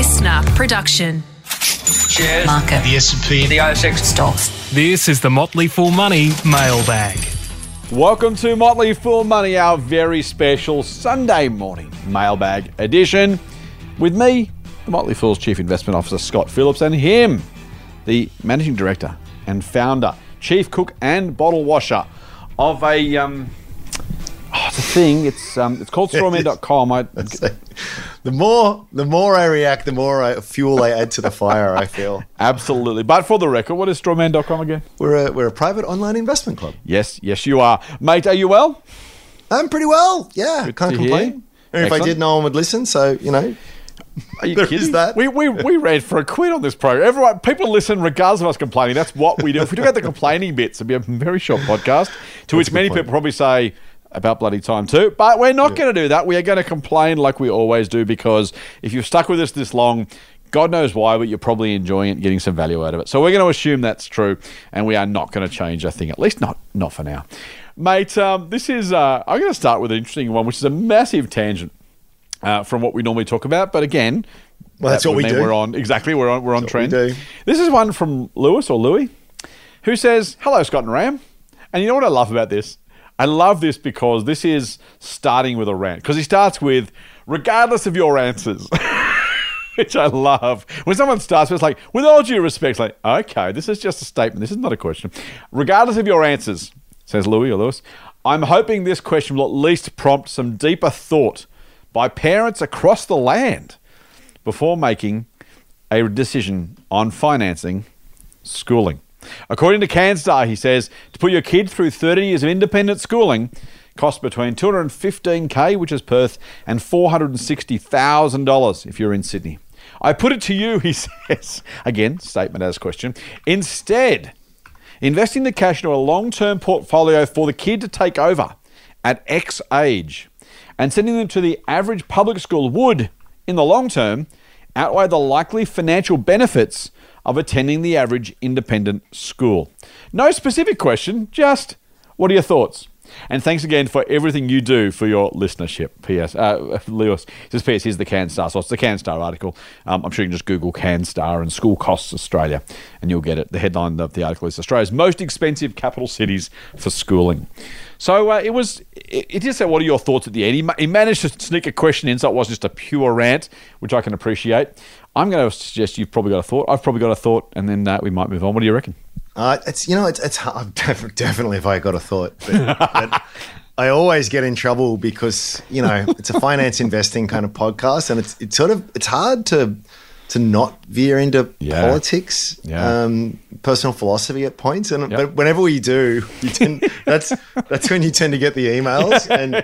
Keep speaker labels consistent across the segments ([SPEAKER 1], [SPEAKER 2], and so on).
[SPEAKER 1] listener production.
[SPEAKER 2] Shares.
[SPEAKER 3] Market.
[SPEAKER 2] The S&P. The ASX.
[SPEAKER 3] Stocks.
[SPEAKER 4] This is the Motley Fool Money mailbag.
[SPEAKER 5] Welcome to Motley Fool Money, our very special Sunday morning mailbag edition. With me, the Motley Fool's Chief Investment Officer, Scott Phillips, and him, the Managing Director and Founder, Chief Cook and Bottle Washer of a. Um, it's a thing. It's um, it's called strawman.com. I,
[SPEAKER 6] The more the more I react, the more I, fuel I add to the fire. I feel
[SPEAKER 5] absolutely. But for the record, what is strawman.com again?
[SPEAKER 6] we're a we're a private online investment club.
[SPEAKER 5] Yes, yes, you are. Mate, are you well?
[SPEAKER 6] I'm pretty well. Yeah,
[SPEAKER 5] Good
[SPEAKER 6] can't complain. if I did, no one would listen. So you know,
[SPEAKER 5] Are you
[SPEAKER 6] There
[SPEAKER 5] kidding?
[SPEAKER 6] is that.
[SPEAKER 5] We, we, we ran for a quid on this program. Everyone, people listen regardless of us complaining. That's what we do. If we took out the complaining bits, it'd be a very short podcast. To which many
[SPEAKER 6] point.
[SPEAKER 5] people probably say about bloody time too. But we're not going to do that. We are going to complain like we always do because if you've stuck with us this long. God knows why, but you're probably enjoying it, getting some value out of it. So we're going to assume that's true, and we are not going to change a thing. At least not not for now, mate. Um, this is. Uh, I'm going to start with an interesting one, which is a massive tangent uh, from what we normally talk about. But again,
[SPEAKER 6] Well, that's
[SPEAKER 5] that
[SPEAKER 6] what we do.
[SPEAKER 5] We're on exactly. We're on. We're on
[SPEAKER 6] That's we
[SPEAKER 5] trend.
[SPEAKER 6] do.
[SPEAKER 5] This is one from Lewis or Louis, who says, "Hello, Scott and Ram." And you know what I love about this? I love this because this is starting with a rant. Because he starts with, "Regardless of your answers." Which I love. When someone starts, it's like, with all due respect, like, okay, this is just a statement. This is not a question. Regardless of your answers, says Louis or Lewis, I'm hoping this question will at least prompt some deeper thought by parents across the land before making a decision on financing schooling. According to CanStar, he says to put your kid through 30 years of independent schooling costs between 215k, which is Perth, and $460,000 if you're in Sydney. I put it to you, he says. Again, statement as question. Instead, investing the cash into a long term portfolio for the kid to take over at X age and sending them to the average public school would, in the long term, outweigh the likely financial benefits of attending the average independent school. No specific question, just what are your thoughts? And thanks again for everything you do for your listenership. P.S. Uh, Lewis says, P.S. Here's the CanStar. So it's the CanStar article. Um, I'm sure you can just Google CanStar and School Costs Australia and you'll get it. The headline of the article is Australia's most expensive capital cities for schooling. So uh, it was, it, it did say, what are your thoughts at the end? He, he managed to sneak a question in so it wasn't just a pure rant, which I can appreciate. I'm going to suggest you've probably got a thought. I've probably got a thought, and then uh, we might move on. What do you reckon?
[SPEAKER 6] uh, it's you know it's it's Definitely, if I got a thought, but, but I always get in trouble because you know it's a finance investing kind of podcast, and it's it's sort of it's hard to to not veer into
[SPEAKER 5] Yeah.
[SPEAKER 6] politics,
[SPEAKER 5] Yeah.
[SPEAKER 6] um, personal philosophy at points, and
[SPEAKER 5] Yep.
[SPEAKER 6] but whenever we do, you tend, that's that's when you tend to get the emails, and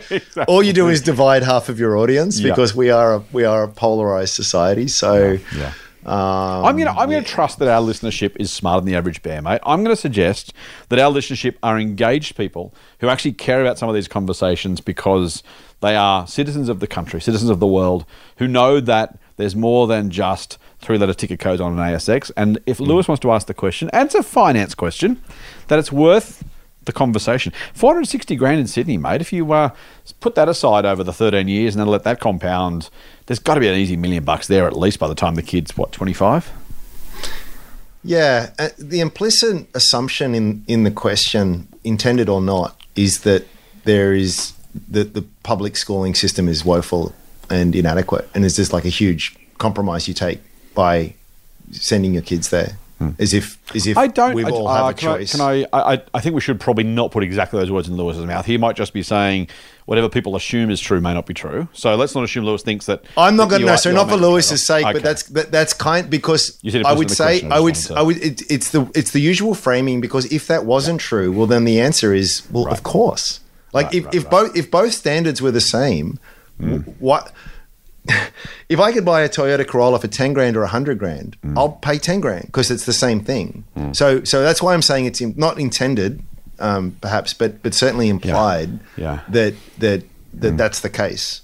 [SPEAKER 6] all you do is divide half of your audience
[SPEAKER 5] Yeah.
[SPEAKER 6] because we are a, we are a polarized society. So.
[SPEAKER 5] Yeah.
[SPEAKER 6] Um,
[SPEAKER 5] I'm gonna I'm gonna trust that our listenership is smarter than the average bear, mate. I'm gonna suggest that our listenership are engaged people who actually care about some of these conversations because they are citizens of the country, citizens of the world, who know that there's more than just three letter ticker codes on an ASX. And if Lewis wants to ask the question, and it's a finance question, that it's worth the conversation. 460 grand in Sydney, mate. If you uh, put that aside over the 13 years and then let that compound, there's got to be an easy million bucks there at least by the time the kid's, what, 25?
[SPEAKER 6] Yeah, uh, the implicit assumption in, in the question, intended or not, is that there is that the public schooling system is woeful and inadequate, and is just like a huge compromise you take by sending your kids there, as if as if
[SPEAKER 5] Hmm. I don't.
[SPEAKER 6] we
[SPEAKER 5] I-
[SPEAKER 6] all
[SPEAKER 5] uh,
[SPEAKER 6] have a
[SPEAKER 5] can I-
[SPEAKER 6] choice.
[SPEAKER 5] Can I, I? I think we should probably not put exactly those words in Lewis's mouth. He might just be saying whatever people assume is true may not be true. So let's not assume Lewis thinks that.
[SPEAKER 6] I'm not going to. No, so not for Lewis's sake,
[SPEAKER 5] Okay.
[SPEAKER 6] but that's that, that's kind because
[SPEAKER 5] You said
[SPEAKER 6] I would say
[SPEAKER 5] I
[SPEAKER 6] I would
[SPEAKER 5] just wanted to-
[SPEAKER 6] I would it, it's the it's the usual framing because if that wasn't true, well then the answer is well of course. Like
[SPEAKER 5] Right,
[SPEAKER 6] if,
[SPEAKER 5] right,
[SPEAKER 6] if
[SPEAKER 5] right.
[SPEAKER 6] both if both standards were the same, W- what if I could buy a Toyota Corolla for ten grand or hundred grand,
[SPEAKER 5] Hmm.
[SPEAKER 6] I'll pay ten grand because it's the same thing. So so that's why I'm saying it's in, not intended, um, perhaps, but but certainly implied
[SPEAKER 5] Yeah.
[SPEAKER 6] that that that that's the case,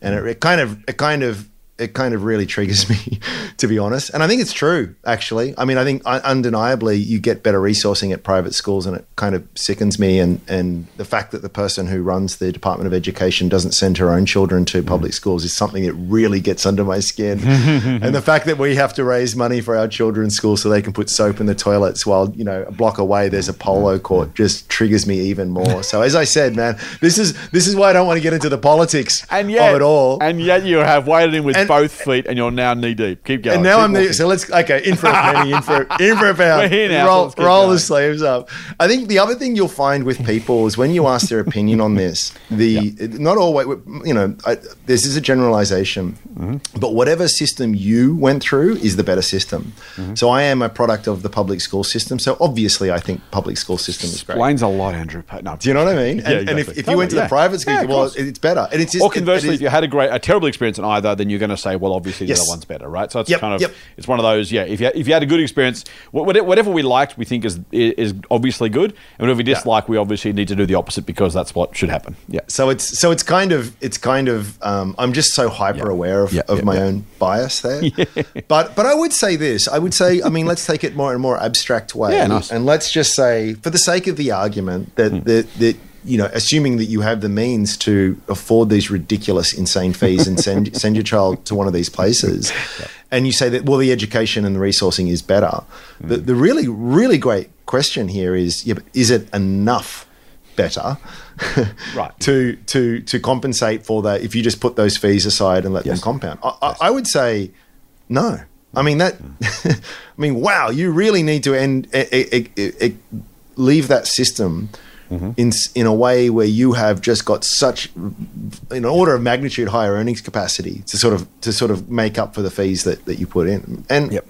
[SPEAKER 6] and it, it kind of it kind of it kind of really triggers me, to be honest. And I think it's true, actually. I mean, I think undeniably you get better resourcing at private schools, and it kind of sickens me. And, and the fact that the person who runs the Department of Education doesn't send her own children to public schools is something that really gets under my skin. and the fact that we have to raise money for our children's school so they can put soap in the toilets while, you know, a block away there's a polo court just triggers me even more. So as I said, man, this is this is why I don't want to get into the politics
[SPEAKER 5] And yet,
[SPEAKER 6] of it all.
[SPEAKER 5] and yet you have waded in with
[SPEAKER 6] And-
[SPEAKER 5] both feet, and you're now knee deep. Keep going.
[SPEAKER 6] And now
[SPEAKER 5] Keep
[SPEAKER 6] I'm the,
[SPEAKER 5] walking.
[SPEAKER 6] so let's okay in for a penny, in for in for a pound.
[SPEAKER 5] We're here now,
[SPEAKER 6] Roll,
[SPEAKER 5] let's
[SPEAKER 6] roll
[SPEAKER 5] going.
[SPEAKER 6] the sleeves up. I think the other thing you'll find with people is when you ask their opinion on this, the not always you know I, this is a generalization,
[SPEAKER 5] Mm-hmm.
[SPEAKER 6] but whatever system you went through is the better system.
[SPEAKER 5] Mm-hmm.
[SPEAKER 6] So I am a product of the public school system. So obviously, I think public school system is great.
[SPEAKER 5] explains a lot, Andrew. No,
[SPEAKER 6] Do you know what I mean?
[SPEAKER 5] Yeah,
[SPEAKER 6] and, and if,
[SPEAKER 5] exactly.
[SPEAKER 6] if you went to
[SPEAKER 5] Totally,
[SPEAKER 6] the private school,
[SPEAKER 5] yeah. Yeah,
[SPEAKER 6] well, it's better. And it's just,
[SPEAKER 5] Or
[SPEAKER 6] it- it
[SPEAKER 5] conversely, if you had a great, a terrible experience in either, then you're going to say, well, obviously
[SPEAKER 6] Yes.
[SPEAKER 5] the other one's better, right? So it's
[SPEAKER 6] Yep,
[SPEAKER 5] kind of,
[SPEAKER 6] yep.
[SPEAKER 5] it's one of those, yeah. If you if you had a good experience, whatever we liked, we think is is obviously good, and whatever we dislike, we obviously need to do the opposite because that's what should happen. Yeah.
[SPEAKER 6] So it's so it's kind of it's kind of um, I'm just so hyper aware of,
[SPEAKER 5] Yeah,
[SPEAKER 6] of
[SPEAKER 5] yeah,
[SPEAKER 6] my
[SPEAKER 5] yeah.
[SPEAKER 6] own bias there. But but I would say this. I would say I mean let's take it more in a more abstract way.
[SPEAKER 5] Yeah, nice.
[SPEAKER 6] And let's just say for the sake of the argument that
[SPEAKER 5] Hmm.
[SPEAKER 6] that, that you know assuming that you have the means to afford these ridiculous insane fees and send send your child to one of these places and you say that well the education and the resourcing is better.
[SPEAKER 5] Hmm.
[SPEAKER 6] The the really really great question here is yeah, but is it enough better?
[SPEAKER 5] Right.
[SPEAKER 6] to to to compensate for that if you just put those fees aside and let
[SPEAKER 5] Yes.
[SPEAKER 6] them compound. I, I, I would say no. I mean that. I mean, wow! You really need to end eh, eh, eh, leave that system Mm-hmm. in s- in a way where you have just got such an order of magnitude higher earnings capacity to sort of to sort of make up for the fees that, that you put in. And
[SPEAKER 5] Yep.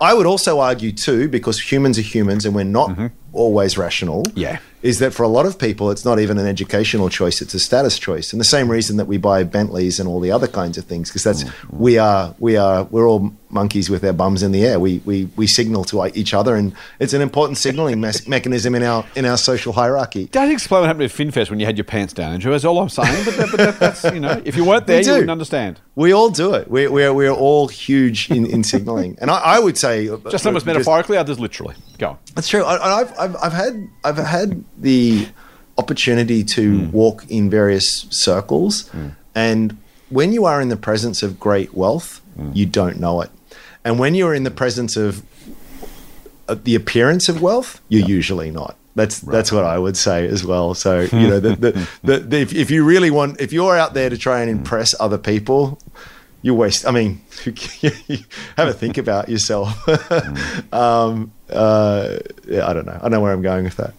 [SPEAKER 6] I would also argue too, because humans are humans and we're not mm-hmm. always rational.
[SPEAKER 5] Yeah.
[SPEAKER 6] Is that for a lot of people, it's not even an educational choice; it's a status choice. And the same reason that we buy Bentleys and all the other kinds of things, because that's mm. we are we are we're all monkeys with our bums in the air. We we we signal to each other, and it's an important signaling mes- mechanism in our in our social hierarchy.
[SPEAKER 5] Don't explain what happened at FinFest when you had your pants down, Andrew. That's all I'm saying. But, that, but that, that's, you know, if you weren't there, you wouldn't understand.
[SPEAKER 6] We all do it. We're we're, we're all huge in, in signaling, and I, I would say uh,
[SPEAKER 5] Just some of us uh, metaphorically, others literally. Go on.
[SPEAKER 6] That's true. I, I've, I've, I've had I've had the opportunity to hmm. walk in various circles, hmm. and when you are in the presence of great wealth, hmm. you don't know it, and when you're in the presence of uh, the appearance of wealth, you're usually not. That's that's what I would say as well. So you know, the, the, the, the, if, if you really want, if you're out there to try and impress other people, you waste. I mean, have a think about yourself. um, uh, yeah, I don't know. I don't know where I'm going with that.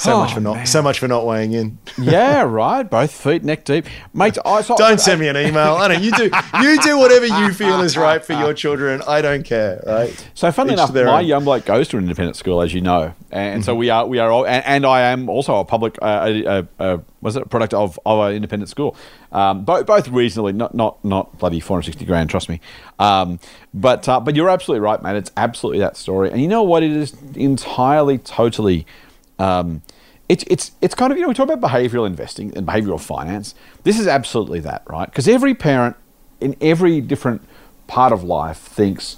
[SPEAKER 6] So much
[SPEAKER 5] Oh,
[SPEAKER 6] for not
[SPEAKER 5] man.
[SPEAKER 6] so much for not weighing in.
[SPEAKER 5] Yeah, right. Both feet neck deep, mate. I, so,
[SPEAKER 6] Don't send me an email. I don't. You do you do whatever you feel is right for your children. I don't care. Right.
[SPEAKER 5] So, funnily
[SPEAKER 6] Each
[SPEAKER 5] enough, my
[SPEAKER 6] own.
[SPEAKER 5] young bloke goes to an independent school, as you know, and so we are we are all, and, and I am also a public, uh, a, a, a, was it a product of, of an independent school, um, both both reasonably, not not not bloody four hundred sixty grand, trust me, um, but uh, but you're absolutely right, mate. It's absolutely that story, and you know what? It is entirely, totally. Um, it's, it's, it's kind of, you know, we talk about behavioral investing and behavioral finance. This is absolutely that, right? Because every parent in every different part of life thinks,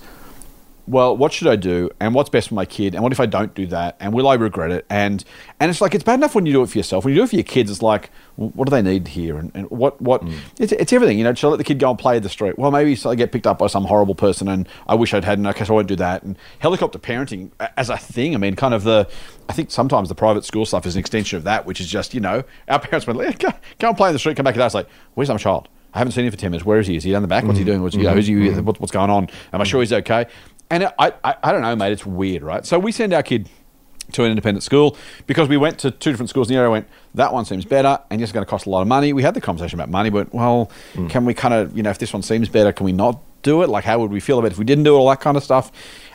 [SPEAKER 5] well, what should I do? And what's best for my kid? And what if I don't do that? And will I regret it? And and it's like it's bad enough when you do it for yourself. When you do it for your kids, it's like, well, what do they need here? And, and what what mm. it's, it's everything. You know, should I let the kid go and play in the street? Well, maybe so I get picked up by some horrible person, and I wish I'd had. And okay, so I won't do that. And helicopter parenting as a thing. I mean, kind of the. I think sometimes the private school stuff is an extension of that, which is just you know our parents went, "Yeah, go, go and play in the street, come back at us like, where's my child? I haven't seen him for ten minutes. Where is he? Is he down the back? What's he mm. doing? What's, you know, mm-hmm. who's he, mm-hmm. what, what's going on? Am I sure he's okay? And I, I, I don't know, mate. It's weird, right? So we send our kid to an independent school because we went to two different schools in the area. Went that one seems better, and it's going to cost a lot of money. We had the conversation about money, but well, hmm. can we kind of you know if this one seems better, can we not do it? Like, how would we feel about it if we didn't do it? All that kind of stuff.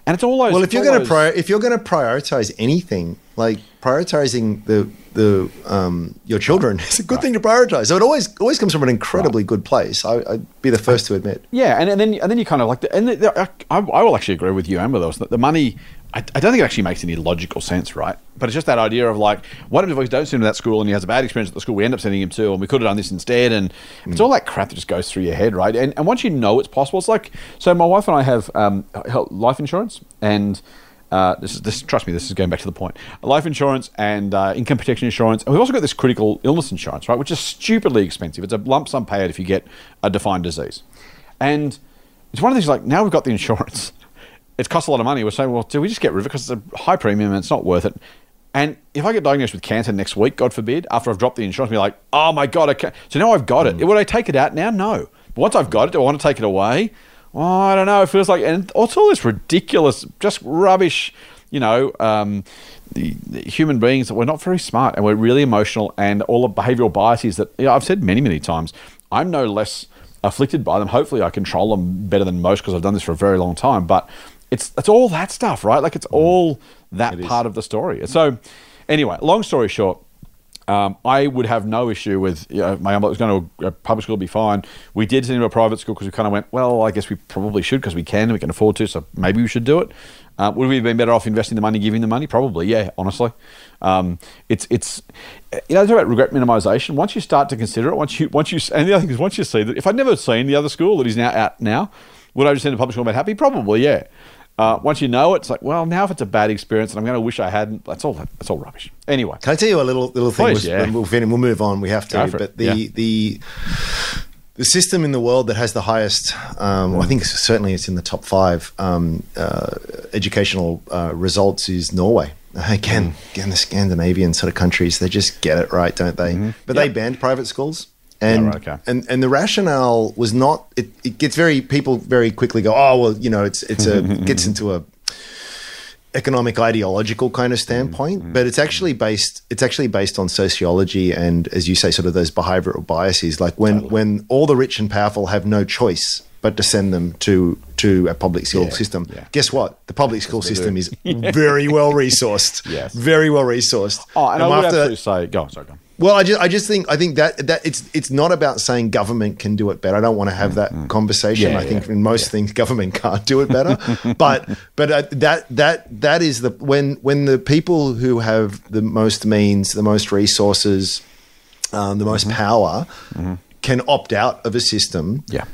[SPEAKER 5] And it's all those.
[SPEAKER 6] Well, if you're going to prior, if you're going to prioritize anything, like prioritizing the the um, your children, is a good thing to prioritize. So it always always comes from an incredibly good place. I, I'd be the first to admit.
[SPEAKER 5] Yeah, and, and then and then you kind of like, the, and the, I, I will actually agree with you Amber. us that the money I, I don't think it actually makes any logical sense, right? But it's just that idea of like, what if we don't send him to that school and he has a bad experience at the school we end up sending him to, and we could have done this instead, and it's all that crap that just goes through your head, right? And, and once you know it's possible, it's like, so my wife and I have um, life insurance, and uh, this is this. Trust me, this is going back to the point. Life insurance and uh, income protection insurance, and we've also got this critical illness insurance, right? Which is stupidly expensive. It's a lump sum payout if you get a defined disease, and it's one of these like now we've got the insurance. It costs a lot of money. We're saying, well, do we just get rid of it because it's a high premium and it's not worth it? And if I get diagnosed with cancer next week, God forbid, after I've dropped the insurance, I'll be like, oh my God, I can't. So now I've got it. Would I take it out now? No. But once I've got it, do I want to take it away? Well, I don't know. It feels like, and it's all this ridiculous, just rubbish, you know, um, the, the human beings that we're not very smart and we're really emotional and all the behavioral biases that, you know, I've said many, many times, I'm no less afflicted by them. Hopefully, I control them better than most because I've done this for a very long time. But it's it's all that stuff, right? Like it's all that part of the story. So, anyway, long story short, um, I would have no issue with you know, my young was going to a public school, be fine. We did send him to a private school because we kind of went, well, I guess we probably should because we can, and we can afford to, so maybe we should do it. Uh, would we have been better off investing the money, giving the money? Probably, yeah. Honestly, um, it's it's you know, talk about regret minimization. Once you start to consider it, once you once you and the other thing is once you see that, if I'd never seen the other school that he's now at now, would I just send to public school and happy? Probably, yeah. Uh, once you know it, it's like, well, now if it's a bad experience and I'm going to wish I hadn't, that's all. That's all rubbish. Anyway,
[SPEAKER 6] Can I tell you a little little thing?
[SPEAKER 5] Please,
[SPEAKER 6] we'll,
[SPEAKER 5] yeah.
[SPEAKER 6] we'll, we'll move on. We have to.
[SPEAKER 5] Go for it.
[SPEAKER 6] But the
[SPEAKER 5] Yeah.
[SPEAKER 6] the the system in the world that has the highest, um, well, I think certainly it's in the top five um, uh, educational uh, results is Norway. Again, again, the Scandinavian sort of countries, they just get it right, don't they? But they banned private schools. And,
[SPEAKER 5] right, okay.
[SPEAKER 6] and and the rationale was not it, it gets very people very quickly go oh well you know it's it's a gets into a economic ideological kind of standpoint. Mm-hmm. But it's actually based it's actually based on sociology and as you say sort of those behavioral biases. Like when when all the rich and powerful have no choice but to send them to to a public school system
[SPEAKER 5] yeah.
[SPEAKER 6] guess what? The public school system is very well resourced.
[SPEAKER 5] Yes.
[SPEAKER 6] very well resourced.
[SPEAKER 5] Oh, and, I
[SPEAKER 6] we'll
[SPEAKER 5] would
[SPEAKER 6] to-
[SPEAKER 5] absolutely say, go on, sorry, go on.
[SPEAKER 6] Well, I just, I just think, I think that that it's it's not about saying government can do it better. I don't want to have that conversation.
[SPEAKER 5] Yeah,
[SPEAKER 6] I think
[SPEAKER 5] yeah,
[SPEAKER 6] in most things, government can't do it better. but but uh, that that that is the when when the people who have the most means, the most resources, um, the most power, can opt out of a system,
[SPEAKER 5] Yeah.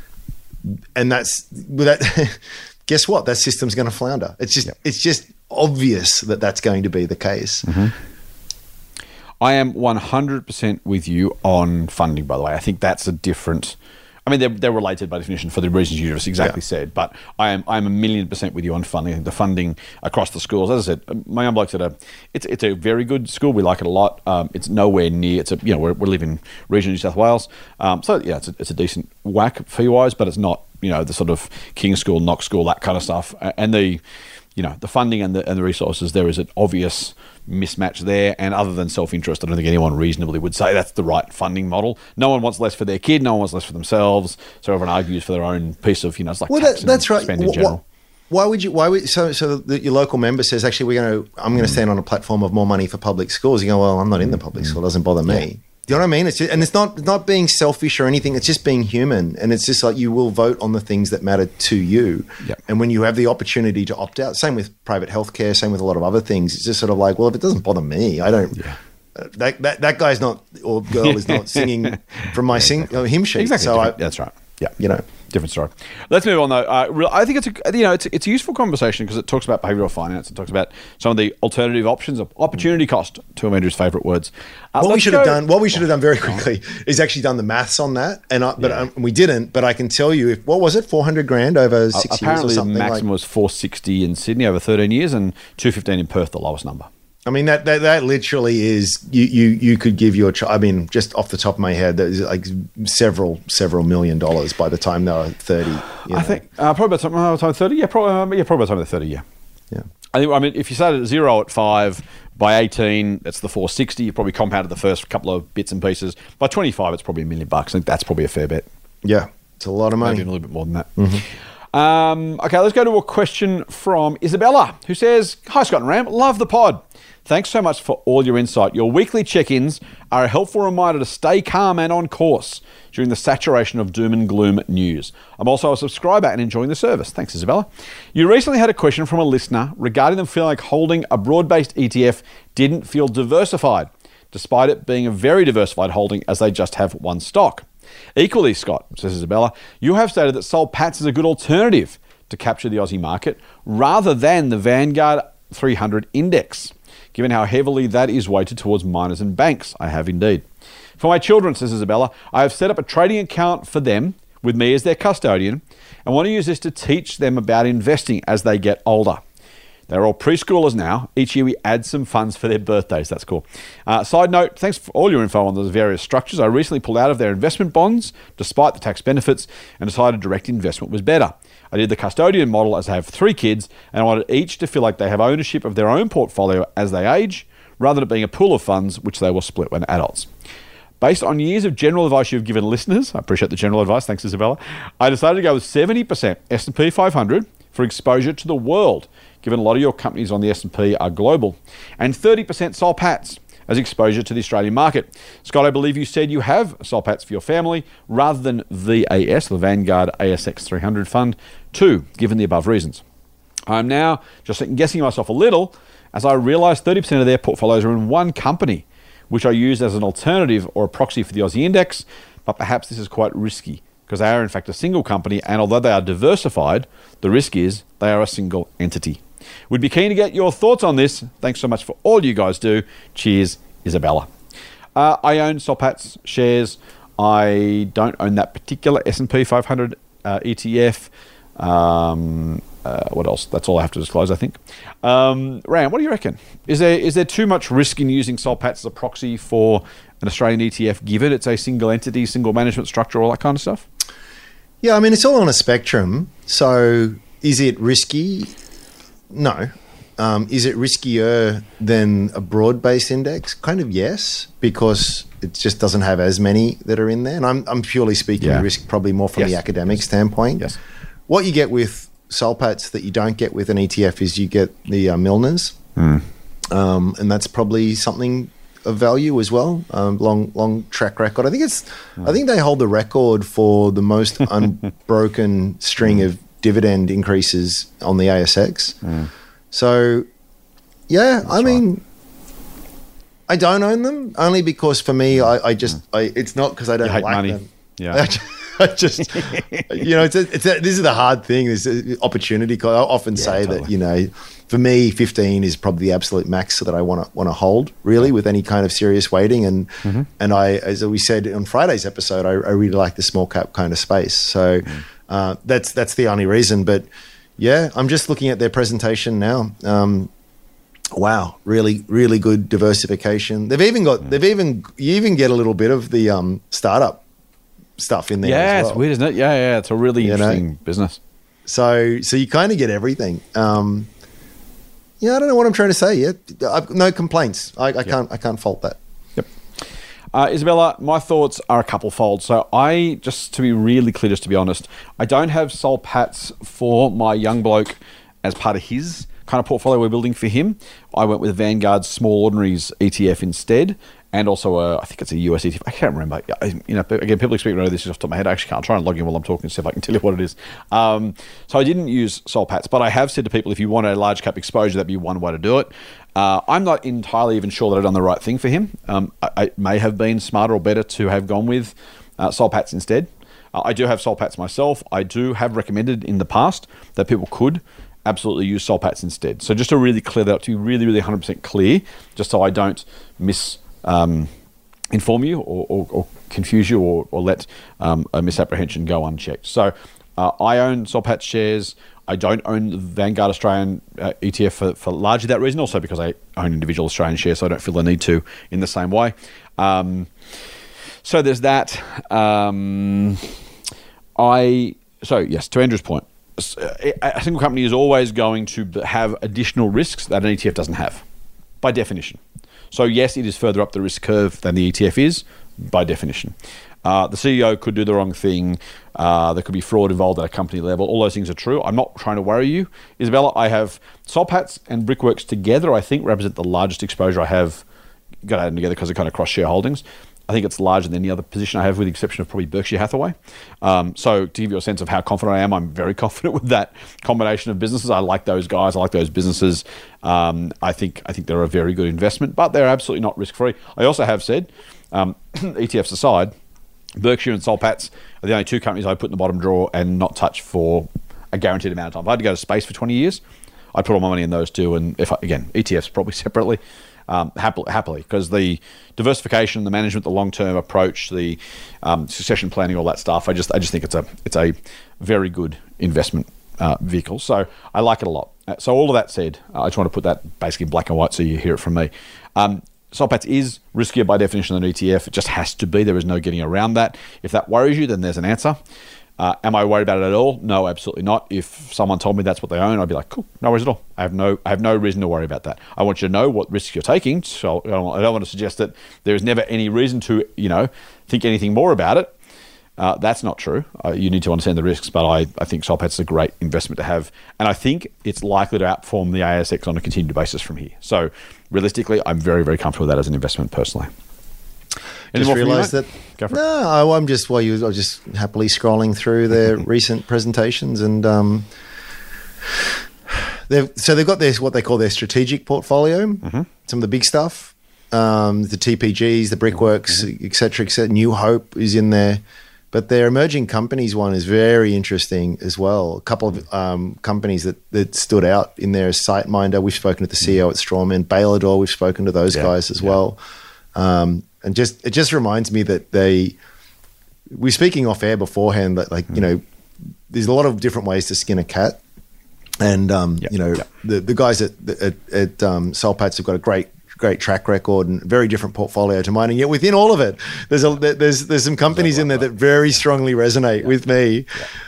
[SPEAKER 6] and that's that. guess what? That system's going to flounder. It's just it's just obvious that that's going to be the case.
[SPEAKER 5] I am 100% with you on funding, by the way. I think that's a different. I mean, they're, they're related by definition for the reasons you just exactly
[SPEAKER 6] Yeah.
[SPEAKER 5] said, but I am I'm a million percent with you on funding. The funding across the schools, as I said, my young bloke's at a it's it's a very good school. We like it a lot. Um, it's nowhere near. It's a you know we're, we live in region New South Wales, um, so yeah, it's a, it's a decent whack fee wise, but it's not you know the sort of King School, Knox School, that kind of stuff, and the you know the funding and the and the resources there is an obvious mismatch there and other than self-interest i don't think anyone reasonably would say that's the right funding model no one wants less for their kid no one wants less for themselves so everyone argues for their own piece of you know it's like
[SPEAKER 6] Well, that, that's right.
[SPEAKER 5] spend in general
[SPEAKER 6] Why would you? Why would so? So the, your local member says, actually, we're going to. I'm
[SPEAKER 5] Mm.
[SPEAKER 6] going to stand on a platform of more money for public schools. You go, well, I'm not in the public school. It doesn't bother me. Do you know what I mean? It's just, and it's not it's not being selfish or anything. It's just being human, and it's just like you will vote on the things that matter to you.
[SPEAKER 5] Yep.
[SPEAKER 6] And when you have the opportunity to opt out, same with private healthcare, same with a lot of other things. It's just sort of like, well, if it doesn't bother me, I don't. uh, That, that that guy's not or girl is not singing from my sing uh, hymn sheet.
[SPEAKER 5] exactly
[SPEAKER 6] So I,
[SPEAKER 5] that's right yeah
[SPEAKER 6] you know.
[SPEAKER 5] Different story. Let's move on though. Uh, I think it's a you know it's, it's a useful conversation because it talks about behavioural finance. It talks about some of the alternative options of opportunity cost. Two of Andrew's favourite words. Uh,
[SPEAKER 6] what we should have done, what we should have done very quickly, is actually done the maths on that, and I, but
[SPEAKER 5] Yeah.
[SPEAKER 6] um, we didn't. But I can tell you, if what was it, four hundred grand over six years or
[SPEAKER 5] Apparently, the maximum
[SPEAKER 6] like,
[SPEAKER 5] was 460 in Sydney over 13 years, and 215 in Perth, the lowest number.
[SPEAKER 6] I mean, that, that that literally is you you you could give your child. I mean, just off the top of my head, there's like several several million dollars by the time they were thirty. you know.
[SPEAKER 5] I think uh, probably by the time, uh, time 30. Yeah, probably, um, yeah, probably by the time they're 30. Yeah.
[SPEAKER 6] Yeah.
[SPEAKER 5] I think. I mean, if you started at zero at five, by 18, that's the 460. You probably compounded the first couple of bits and pieces. By 25, it's probably a million bucks. I think that's probably a fair bet.
[SPEAKER 6] Yeah, it's a lot of money.
[SPEAKER 5] even a little bit more than that. Um, okay, let's go to a question from Isabella, who says, "Hi Scott and Ram, love the pod. Thanks so much for all your insight. Your weekly check ins are a helpful reminder to stay calm and on course during the saturation of doom and gloom news. I'm also a subscriber and enjoying the service. Thanks, Isabella. You recently had a question from a listener regarding them feeling like holding a broad based ETF didn't feel diversified, despite it being a very diversified holding as they just have one stock. Equally, Scott, says Isabella, you have stated that Soul Patts is a good alternative to capture the Aussie market rather than the Vanguard 300 index given how heavily that is weighted towards miners and banks. I have indeed. For my children, says Isabella, I have set up a trading account for them with me as their custodian and want to use this to teach them about investing as they get older. They're all preschoolers now. Each year we add some funds for their birthdays. That's cool. Uh, side note, thanks for all your info on those various structures. I recently pulled out of their investment bonds despite the tax benefits and decided direct investment was better. I did the custodian model as I have three kids and I wanted each to feel like they have ownership of their own portfolio as they age rather than it being a pool of funds which they will split when adults. Based on years of general advice you've given listeners, I appreciate the general advice, thanks Isabella, I decided to go with 70% S&P 500 for exposure to the world given a lot of your companies on the S&P are global, and 30% Soul Patts as exposure to the Australian market. Scott, I believe you said you have Soul Patts for your family rather than the VAS, the Vanguard ASX 300 fund, too, given the above reasons. I'm now just guessing myself a little as I realize 30% of their portfolios are in one company, which I use as an alternative or a proxy for the Aussie index, but perhaps this is quite risky because they are in fact a single company and although they are diversified, the risk is they are a single entity. We'd be keen to get your thoughts on this. Thanks so much for all you guys do. Cheers, Isabella. Uh, I own Soul Patts shares. I don't own that particular S&P 500 uh, ETF. Um, uh, what else? That's all I have to disclose, I think. Um, Ram, what do you reckon? Is there is there too much risk in using Soul Patts as a proxy for an Australian ETF, given it's a single entity, single management structure, all that kind of stuff?
[SPEAKER 6] Yeah, I mean, it's all on a spectrum. So is it risky? No. Um, is it riskier than a broad based index? Kind of yes, because it just doesn't have as many that are in there. And I'm, I'm purely speaking
[SPEAKER 5] Yeah.
[SPEAKER 6] risk probably more from
[SPEAKER 5] Yes.
[SPEAKER 6] the academic standpoint.
[SPEAKER 5] Yes.
[SPEAKER 6] What you get with Soul Patts that you don't get with an ETF is you get the uh, Millners. Um, and that's probably something of value as well. Um, long, long track record. I think it's. I think they hold the record for the most unbroken string of dividend increases on the ASX. So, yeah, I mean, I don't own them only because for me, I, I just, I, it's not because I don't like
[SPEAKER 5] money.
[SPEAKER 6] them.
[SPEAKER 5] Yeah.
[SPEAKER 6] I just, you know, it's, a, it's a, this is the hard thing. This opportunity. opportunity. 'cause I often say that you know, for me, fifteen is probably the absolute max that I want to want to hold really with any kind of serious weighting. And
[SPEAKER 5] Mm-hmm.
[SPEAKER 6] and I, as we said on Friday's episode, I, I really like the small cap kind of space. So
[SPEAKER 5] Mm.
[SPEAKER 6] Uh, that's that's the only reason. But yeah, I'm just looking at their presentation now. Um, wow, really, really good diversification. They've even
[SPEAKER 5] Mm.
[SPEAKER 6] got, they've even, you even get a little bit of the um, startup stuff in there.
[SPEAKER 5] Yeah,
[SPEAKER 6] as well.
[SPEAKER 5] it's weird, isn't it? Yeah, yeah, it's a really
[SPEAKER 6] You know?
[SPEAKER 5] interesting business.
[SPEAKER 6] So, so you kind of get everything. Um, yeah, I don't know what I'm trying to say. Yeah, I've no complaints. I, I can't, I can't fault that.
[SPEAKER 5] Uh, Isabella, my thoughts are a couple fold. So I, just to be really clear, just to be honest, I don't have Soul Patts for my young bloke as part of his kind of portfolio we're building for him. I went with Vanguard's Small Ordinaries ETF instead, and also a, I think it's a US ETF. I can't remember. I- You know, again, people speaking, know this off the top of my head. I actually can't try and log in while I'm talking, see if I can tell you what it is. Um, so I didn't use Soul Patts, but I have said to people, if you want a large cap exposure, that'd be one way to do it. Uh, I'm not entirely even sure that I've done the right thing for him. Um, I, I may have been smarter or better to have gone with uh, Soul Patts instead. Uh, I do have Soul Patts myself. I do have recommended in the past that people could absolutely use Soul Patts instead. So just to really clear that up, to be really, really 100% clear, just so I don't miss. Um, inform you or, or, or confuse you or, or let um, a misapprehension go unchecked. So uh, I own Solpat shares. I don't own the Vanguard Australian uh, ETF for, for largely that reason, also because I own individual Australian shares, so I don't feel the need to in the same way. Um, so there's that. Um, I so yes, to Andrew's point, a single company is always going to have additional risks that an ETF doesn't have, by definition. So yes, it is further up the risk curve than the ETF is, by definition. Uh, the CEO could do the wrong thing. Uh, there could be fraud involved at a company level. All those things are true. I'm not trying to worry you, Isabella. I have Soul Patts and Brickworks together. I think represent the largest exposure I have. Got them together because they're kind of cross shareholdings. I think it's larger than any other position I have, with the exception of probably Berkshire Hathaway. Um, so, to give you a sense of how confident I am, I'm very confident with that combination of businesses. I like those guys. I like those businesses. Um, I think I think they're a very good investment, but they're absolutely not risk free. I also have said, um, ETFs aside, Berkshire and Soul Patts are the only two companies I put in the bottom drawer and not touch for a guaranteed amount of time. If I had to go to space for 20 years, I'd put all my money in those two. And if I, again, ETFs probably separately um, happily because the diversification, the management, the long term approach, the um, succession planning, all that stuff. I just I just think it's a it's a very good investment uh, vehicle. So I like it a lot. Uh, so all of that said, I just want to put that basically in black and white so you hear it from me. Um, Soul Patts is riskier by definition than an ETF. It just has to be. There is no getting around that. If that worries you, then there's an answer. Uh, am I worried about it at all? No, absolutely not. If someone told me that's what they own, I'd be like, cool, no worries at all. I have no, I have no reason to worry about that. I want you to know what risks you're taking. So I don't, I don't want to suggest that there is never any reason to, you know, think anything more about it. Uh, that's not true. Uh, you need to understand the risks, but I, I think Soul Patts a great investment to have. And I think it's likely to outperform the ASX on a continued basis from here. So realistically, I'm very, very comfortable with that as an investment personally. Any
[SPEAKER 6] just
[SPEAKER 5] you,
[SPEAKER 6] realised that. No, I, I'm just while you, I was just happily scrolling through their recent presentations, and um, they've so they've got this what they call their strategic portfolio.
[SPEAKER 5] Mm-hmm.
[SPEAKER 6] Some of the big stuff, um, the TPGs, the Brickworks,
[SPEAKER 5] Mm-hmm.
[SPEAKER 6] et cetera, et cetera. New Hope is in there. But their emerging companies one is very interesting as well. A couple of um, companies that, that stood out in there is SiteMinder. We've spoken to the CEO at Strawman. Bailador, we've spoken to those
[SPEAKER 5] Yeah,
[SPEAKER 6] guys as
[SPEAKER 5] yeah.
[SPEAKER 6] well. Um, and just it just reminds me that they we're speaking off air beforehand that like you know there's a lot of different ways to skin a cat. And um,
[SPEAKER 5] Yeah,
[SPEAKER 6] you know
[SPEAKER 5] yeah.
[SPEAKER 6] the the guys at at, at um, have got a great great track record and very different portfolio to mine. And yet within all of it there's a there's there's some companies in there that very strongly resonate with me.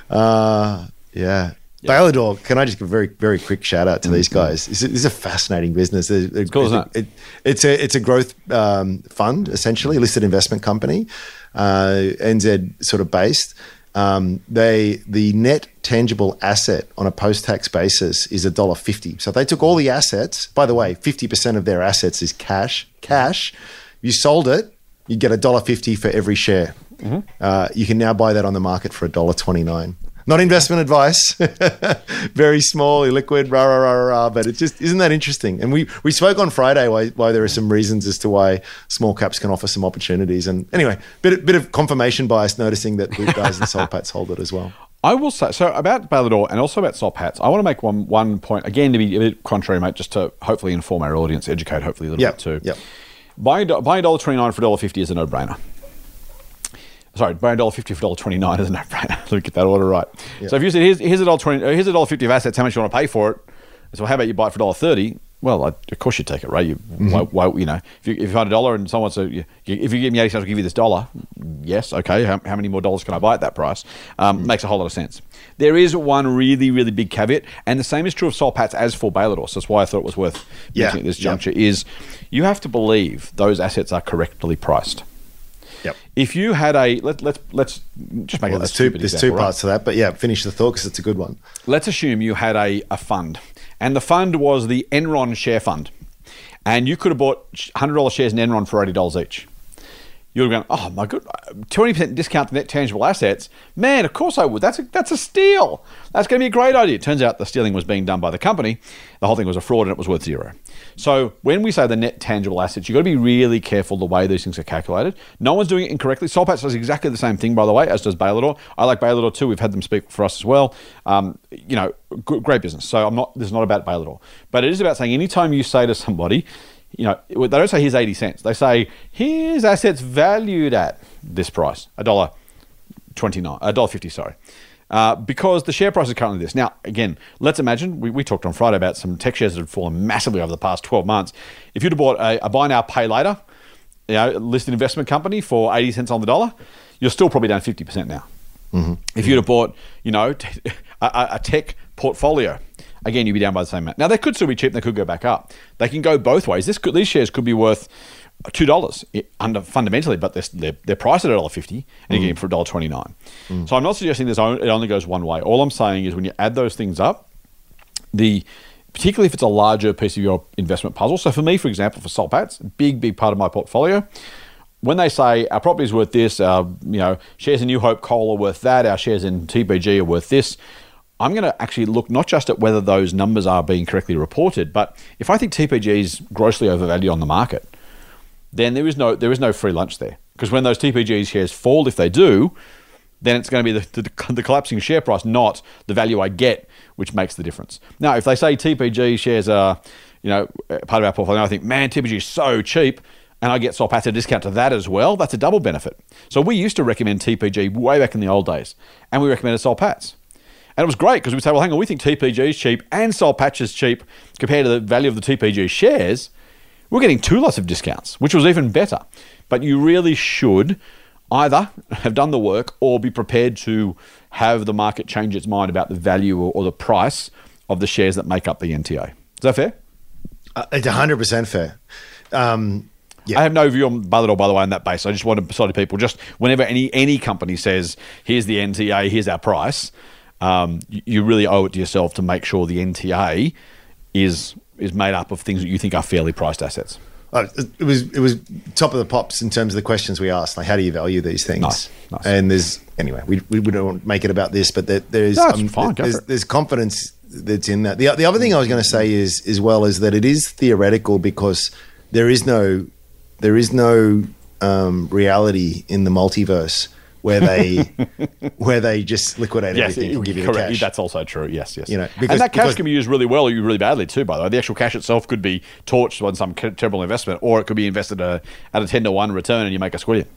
[SPEAKER 6] Uh, yeah Bailador, can I just give a very, very quick shout out to these guys? This is, a fascinating business. They're-
[SPEAKER 5] Mm-hmm. cool, it?
[SPEAKER 6] it, it's a it's a growth um, fund essentially, a listed investment company, uh, NZ sort of based. Um, they the net tangible asset on a post tax basis is a dollar fifty. So they took all the assets. By the way, fifty percent of their assets is cash. Cash. You sold it, you get a dollar fifty for every share. Uh, you can now buy that on the market for a dollar twenty nine. Not investment advice. Very small, illiquid, rah, rah, rah, rah, rah. But it just isn't that interesting. And we, we spoke on Friday why, why there are some reasons as to why small caps can offer some opportunities. And anyway, bit, bit of confirmation bias noticing that the guys in Soul Patts hold it as well.
[SPEAKER 5] I will say so about Bailador and also about Soul Patts. I want to make one one point again to be a bit contrary, mate, just to hopefully inform our audience, educate hopefully a little
[SPEAKER 6] Yep,
[SPEAKER 5] bit too.
[SPEAKER 6] yep.
[SPEAKER 5] Buying buying dollar twenty nine for dollar fifty is a no brainer. Sorry, buying dollar fifty for dollar twenty nine is a no brainer. Let me get that order right. So if you said here's here's a dollar twenty here's a dollar fifty of assets, how much you want to pay for it? So how about you buy it for dollar thirty? Well, I, of course you take it, right? You,
[SPEAKER 6] Mm-hmm.
[SPEAKER 5] why, why, you know, if you, if you find a dollar and someone says, you, if you give me eighty cents, I'll give you this dollar. Yes, okay. How, how many more dollars can I buy at that price? Um,
[SPEAKER 6] Mm-hmm.
[SPEAKER 5] Makes a whole lot of sense. There is one really, really big caveat, and the same is true of Soul Patts as for Bailador. So that's why I thought it was worth
[SPEAKER 6] Yeah,
[SPEAKER 5] mentioning at this
[SPEAKER 6] yeah.
[SPEAKER 5] juncture. Is you have to believe those assets are correctly priced.
[SPEAKER 6] Yep.
[SPEAKER 5] If you had a let let's let's just make
[SPEAKER 6] Well,
[SPEAKER 5] it a
[SPEAKER 6] there's two, there's
[SPEAKER 5] example,
[SPEAKER 6] two
[SPEAKER 5] right?
[SPEAKER 6] parts to that. But yeah, finish the thought because it's a good one.
[SPEAKER 5] let's assume you had a, a fund, and the fund was the Enron share fund, and you could have bought $100 shares in Enron for $80 each. You would gone, oh my twenty percent discount to net tangible assets. Man, of course I would. That's a that's a steal. That's going to be a great idea. Turns out the stealing was being done by the company. The whole thing was a fraud, and it was worth zero. So when we say the net tangible assets, you've got to be really careful the way these things are calculated. No one's doing it incorrectly. Soul Patts does exactly the same thing, by the way, as does Bailador. I like Bailador too. We've had them speak for us as well. Um, you know, great business. So I'm not. This is not about Bailador, but it is about saying anytime you say to somebody, you know, they don't say here's 80 cents. They say here's assets valued at this price, a dollar 29, a dollar 50, sorry. Uh, because the share price is currently this. Now, again, let's imagine we, we talked on Friday about some tech shares that had fallen massively over the past 12 months. If you'd have bought a, a buy now, pay later, you know, listed investment company for 80 cents on the dollar, you're still probably down 50% now. If you'd have bought, you know, t- a, a- a tech portfolio, again, you'd be down by the same amount. Now, they could still be cheap. They could go back up. They can go both ways. This could, these shares could be worth two dollars under fundamentally, but they're, they're, they're priced at dollar fifty, and you're getting mm. them for dollar twenty nine. Mm. So I'm not suggesting this only, it only goes one way. All I'm saying is when you add those things up, the particularly if it's a larger piece of your investment puzzle. So for me, for example, for Soul Patts, big big part of my portfolio. When they say our property is worth this, our you know shares in New Hope Coal are worth that, our shares in TPG are worth this. I'm going to actually look not just at whether those numbers are being correctly reported, but if I think TPG is grossly overvalued on the market, then there is no there is no free lunch there. Because when those TPG shares fall, if they do, then it's going to be the, the, the collapsing share price, not the value I get, which makes the difference. Now, if they say TPG shares are, you know, part of our portfolio, I think, man, TPG is so cheap, and I get Soul Patts at a discount to that as well. That's a double benefit. So we used to recommend TPG way back in the old days, and we recommended Soul Patts. And it was great because we'd say, well, hang on, we think TPG is cheap and Soul Patts is cheap compared to the value of the TPG shares. We're getting two lots of discounts, which was even better. But you really should either have done the work or be prepared to have the market change its mind about the value or, or the price of the shares that make up the NTA. Is that fair?
[SPEAKER 6] Uh, it's 100% fair. Um,
[SPEAKER 5] I have no view on Bailador by the way, on that base. I just want to say to people, just whenever any any company says, "Here's the NTA, here's our price," um, you, really owe it to yourself to make sure the NTA is is made up of things that you think are fairly priced assets.
[SPEAKER 6] Uh, it was it was top of the pops in terms of the questions we asked. Like, how do you value these things?
[SPEAKER 5] Nice, nice.
[SPEAKER 6] And there's anyway, we, we, don't make it about this, but there, there's
[SPEAKER 5] No, it's fine,
[SPEAKER 6] there's, there's confidence that's in that. The the other thing I was going to say is as well is that it is theoretical because there is no there is no um, reality in the multiverse where they where they just liquidate everything and give you the
[SPEAKER 5] correct.
[SPEAKER 6] cash.
[SPEAKER 5] That's also true. Yes, yes.
[SPEAKER 6] You know,
[SPEAKER 5] and that cash
[SPEAKER 6] because-
[SPEAKER 5] can be used really well or really badly too. By the way, the actual cash itself could be torched on some terrible investment, or it could be invested at a, at a ten to one return, and you make a squillion.